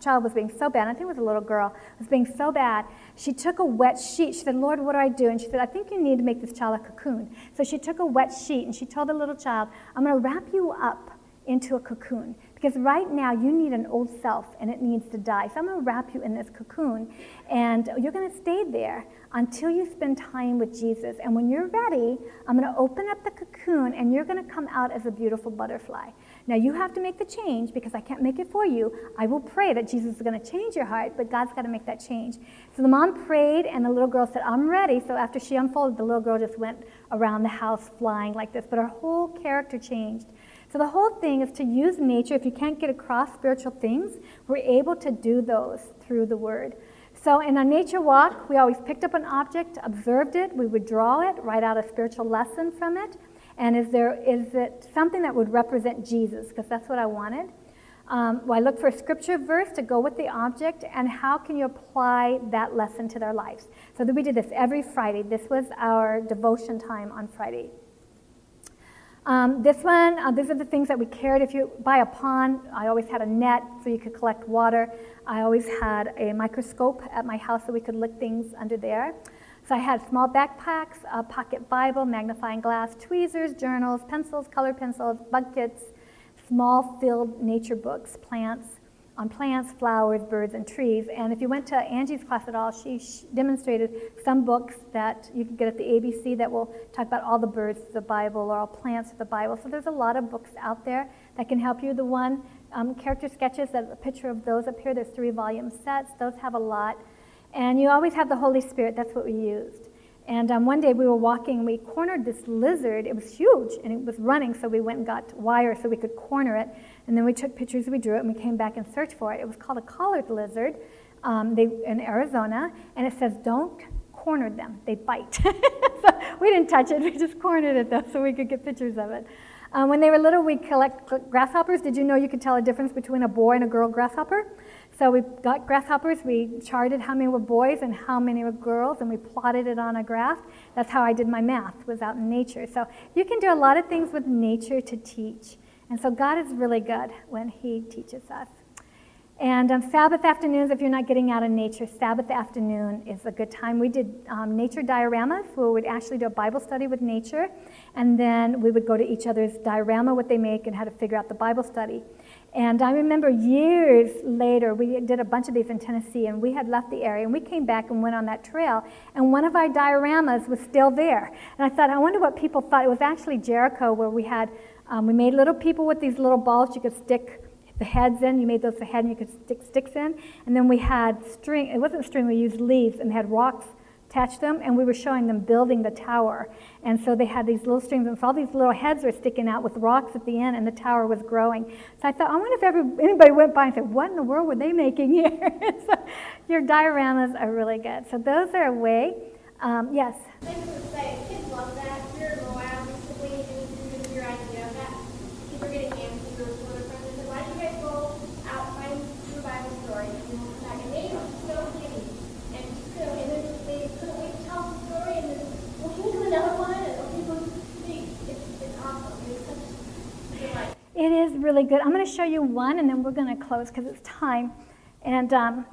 child was being so bad. I think it was a little girl. Was being so bad. She took a wet sheet. She said, "Lord, what do I do?" And she said, "I think you need to make this child a cocoon." So she took a wet sheet and she told the little child, "I'm going to wrap you up into a cocoon because right now you need an old self and it needs to die. So I'm going to wrap you in this cocoon, and you're going to stay there until you spend time with Jesus. And when you're ready, I'm going to open up the cocoon, and you're going to come out as a beautiful butterfly." Now you have to make the change because I can't make it for you. I will pray that Jesus is going to change your heart, but God's got to make that change. So the mom prayed, and the little girl said, I'm ready. So after she unfolded, the little girl just went around the house flying like this, but her whole character changed. So the whole thing is to use nature. If you can't get across spiritual things, we're able to do those through the word. So in a nature walk, we always picked up an object, observed it, we would draw it, write out a spiritual lesson from it, and is, there, is it something that would represent Jesus? Because that's what I wanted. Um, well, I look for a scripture verse to go with the object, and how can you apply that lesson to their lives? So that we did this every Friday. This was our devotion time on Friday. Um, this one, uh, these are the things that we carried. If you by a pond, I always had a net so you could collect water. I always had a microscope at my house so we could look things under there. So I had small backpacks, a pocket Bible, magnifying glass, tweezers, journals, pencils, color pencils, buckets, small filled nature books, plants, on plants, flowers, birds, and trees. And if you went to Angie's class at all, she demonstrated some books that you can get at the ABC that will talk about all the birds of the Bible or all plants of the Bible. So there's a lot of books out there that can help you. The one, um, character sketches, there's a picture of those up here. There's three volume sets. Those have a lot. And you always have the Holy Spirit. That's what we used. And um, one day we were walking, we cornered this lizard. It was huge and it was running, so we went and got wire so we could corner it. And then we took pictures, we drew it, and we came back and searched for it. It was called a collared lizard um, they, in Arizona, and it says, Don't corner them, they bite. *laughs* so we didn't touch it, we just cornered it though so we could get pictures of it. Um, when they were little, we collect grasshoppers. Did you know you could tell a difference between a boy and a girl grasshopper? So we got grasshoppers, we charted how many were boys and how many were girls, and we plotted it on a graph. That's how I did my math, was out in nature. So you can do a lot of things with nature to teach. And so God is really good when He teaches us. And um, Sabbath afternoons, if you're not getting out in nature, Sabbath afternoon is a good time. We did um, nature dioramas where we'd actually do a Bible study with nature, and then we would go to each other's diorama, what they make, and how to figure out the Bible study. And I remember years later, we did a bunch of these in Tennessee, and we had left the area, and we came back and went on that trail, and one of our dioramas was still there. And I thought, I wonder what people thought. It was actually Jericho, where we had, um, we made little people with these little balls you could stick the heads in. You made those the head, and you could stick sticks in. And then we had string. It wasn't string. We used leaves, and had rocks attach them, and we were showing them building the tower. And so they had these little strings, and so all these little heads were sticking out with rocks at the end, and the tower was growing. So I thought, I wonder if ever, anybody went by and said, What in the world were they making here? *laughs* so your dioramas are really good. So those are a way. Um, yes? kids love that. You're recently, and your idea of that. People are getting It is really good. I'm going to show you one, and then we're going to close because it's time. And um,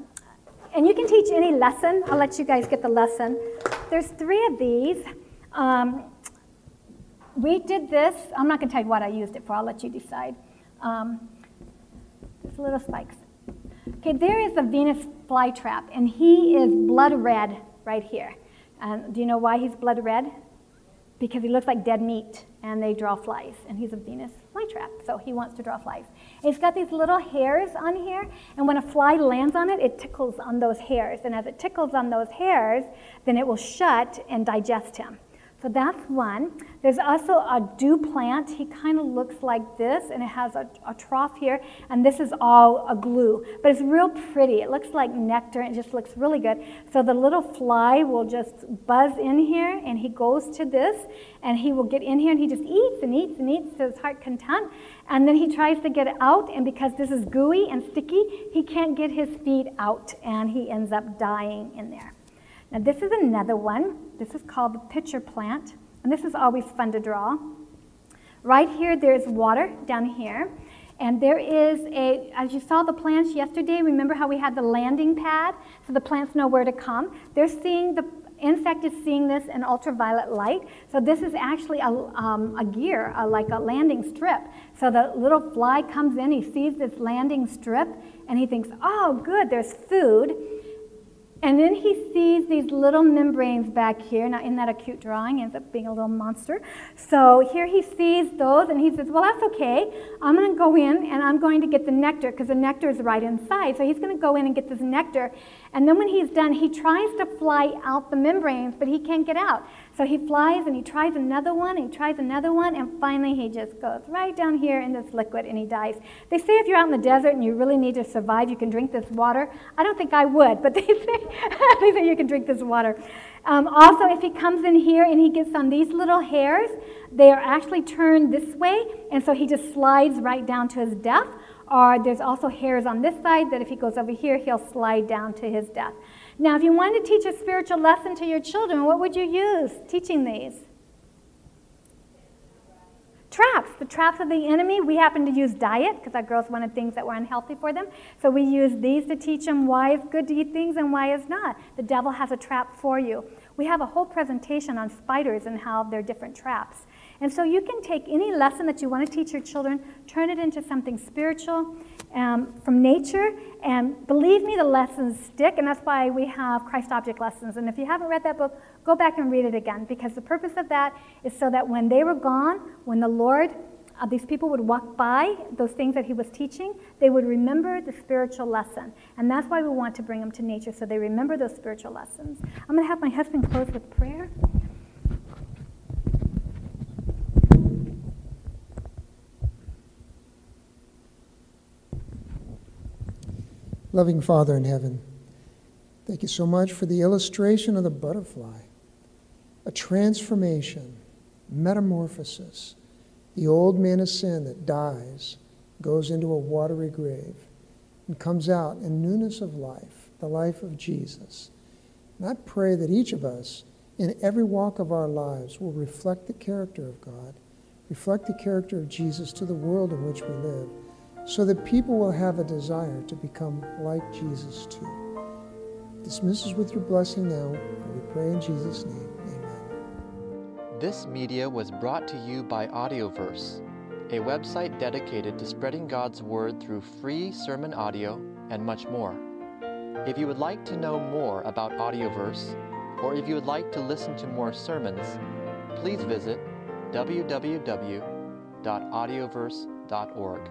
and you can teach any lesson. I'll let you guys get the lesson. There's three of these. Um, we did this. I'm not going to tell you what I used it for. I'll let you decide. Um, there's little spikes. Okay, there is the Venus flytrap, and he is blood red right here. Do you know why he's blood red? Because he looks like dead meat and they draw flies. And he's a Venus flytrap, so he wants to draw flies. And he's got these little hairs on here, and when a fly lands on it, it tickles on those hairs. And as it tickles on those hairs, then it will shut and digest him. So that's one. There's also a dew plant. He kind of looks like this, and it has a, a, trough here, and this is all a glue. But it's real pretty. It looks like nectar, and it just looks really good. So the little fly will just buzz in here, and he goes to this, and he will get in here, and he just eats and eats and eats to his heart content. And then he tries to get out, and because this is gooey and sticky, he can't get his feet out, and he ends up dying in there. Now, this is another one. This is called the pitcher plant, and this is always fun to draw. Right here, there's water down here. And there is a, as you saw the plants yesterday, remember how we had the landing pad so the plants know where to come? They're seeing, the insect is seeing this in ultraviolet light. So this is actually a, um, a gear, a, like a landing strip. So the little fly comes in, he sees this landing strip, and he thinks, oh, good, there's food. And then he sees these little membranes back here. Now, isn't that a cute drawing? Ends up being a little monster. So here he sees those and he says, Well, that's okay. I'm going to go in and I'm going to get the nectar because the nectar is right inside. So he's going to go in and get this nectar. And then when he's done, he tries to fly out the membranes, but he can't get out. So he flies and he tries another one and he tries another one, and finally he just goes right down here in this liquid and he dies. They say if you're out in the desert and you really need to survive, you can drink this water. I don't think I would, but *laughs* they say, *laughs* they say you can drink this water. Um, also, if he comes in here and he gets on these little hairs, they are actually turned this way, and so he just slides right down to his death. Or there's also hairs on this side that if he goes over here, he'll slide down to his death. Now, if you wanted to teach a spiritual lesson to your children, what would you use teaching these? Traps, the traps of the enemy. We happen to use diet because our girls wanted things that were unhealthy for them. So we use these to teach them why it's good to eat things and why it's not. The devil has a trap for you. We have a whole presentation on spiders and how they're different traps. And so you can take any lesson that you want to teach your children, turn it into something spiritual um, from nature, and believe me, the lessons stick, and that's why we have Christ object lessons. And if you haven't read that book, go back and read it again, because the purpose of that is so that when they were gone, when the Lord uh, these people would walk by those things that he was teaching, they would remember the spiritual lesson. And that's why we want to bring them to nature, so they remember those spiritual lessons. I'm going to have my husband close with prayer. Loving Father in heaven, thank you so much for the illustration of the butterfly, a transformation, metamorphosis. The old man of sin that dies goes into a watery grave and comes out in newness of life, the life of Jesus. And I pray that each of us, in every walk of our lives, will reflect the character of God, reflect the character of Jesus to the world in which we live so that people will have a desire to become like Jesus too. Dismiss us with your blessing now, and we pray in Jesus' name. Amen. This media was brought to you by Audioverse, a website dedicated to spreading God's Word through free sermon audio and much more. If you would like to know more about Audioverse, or if you would like to listen to more sermons, please visit www.audioverse.org.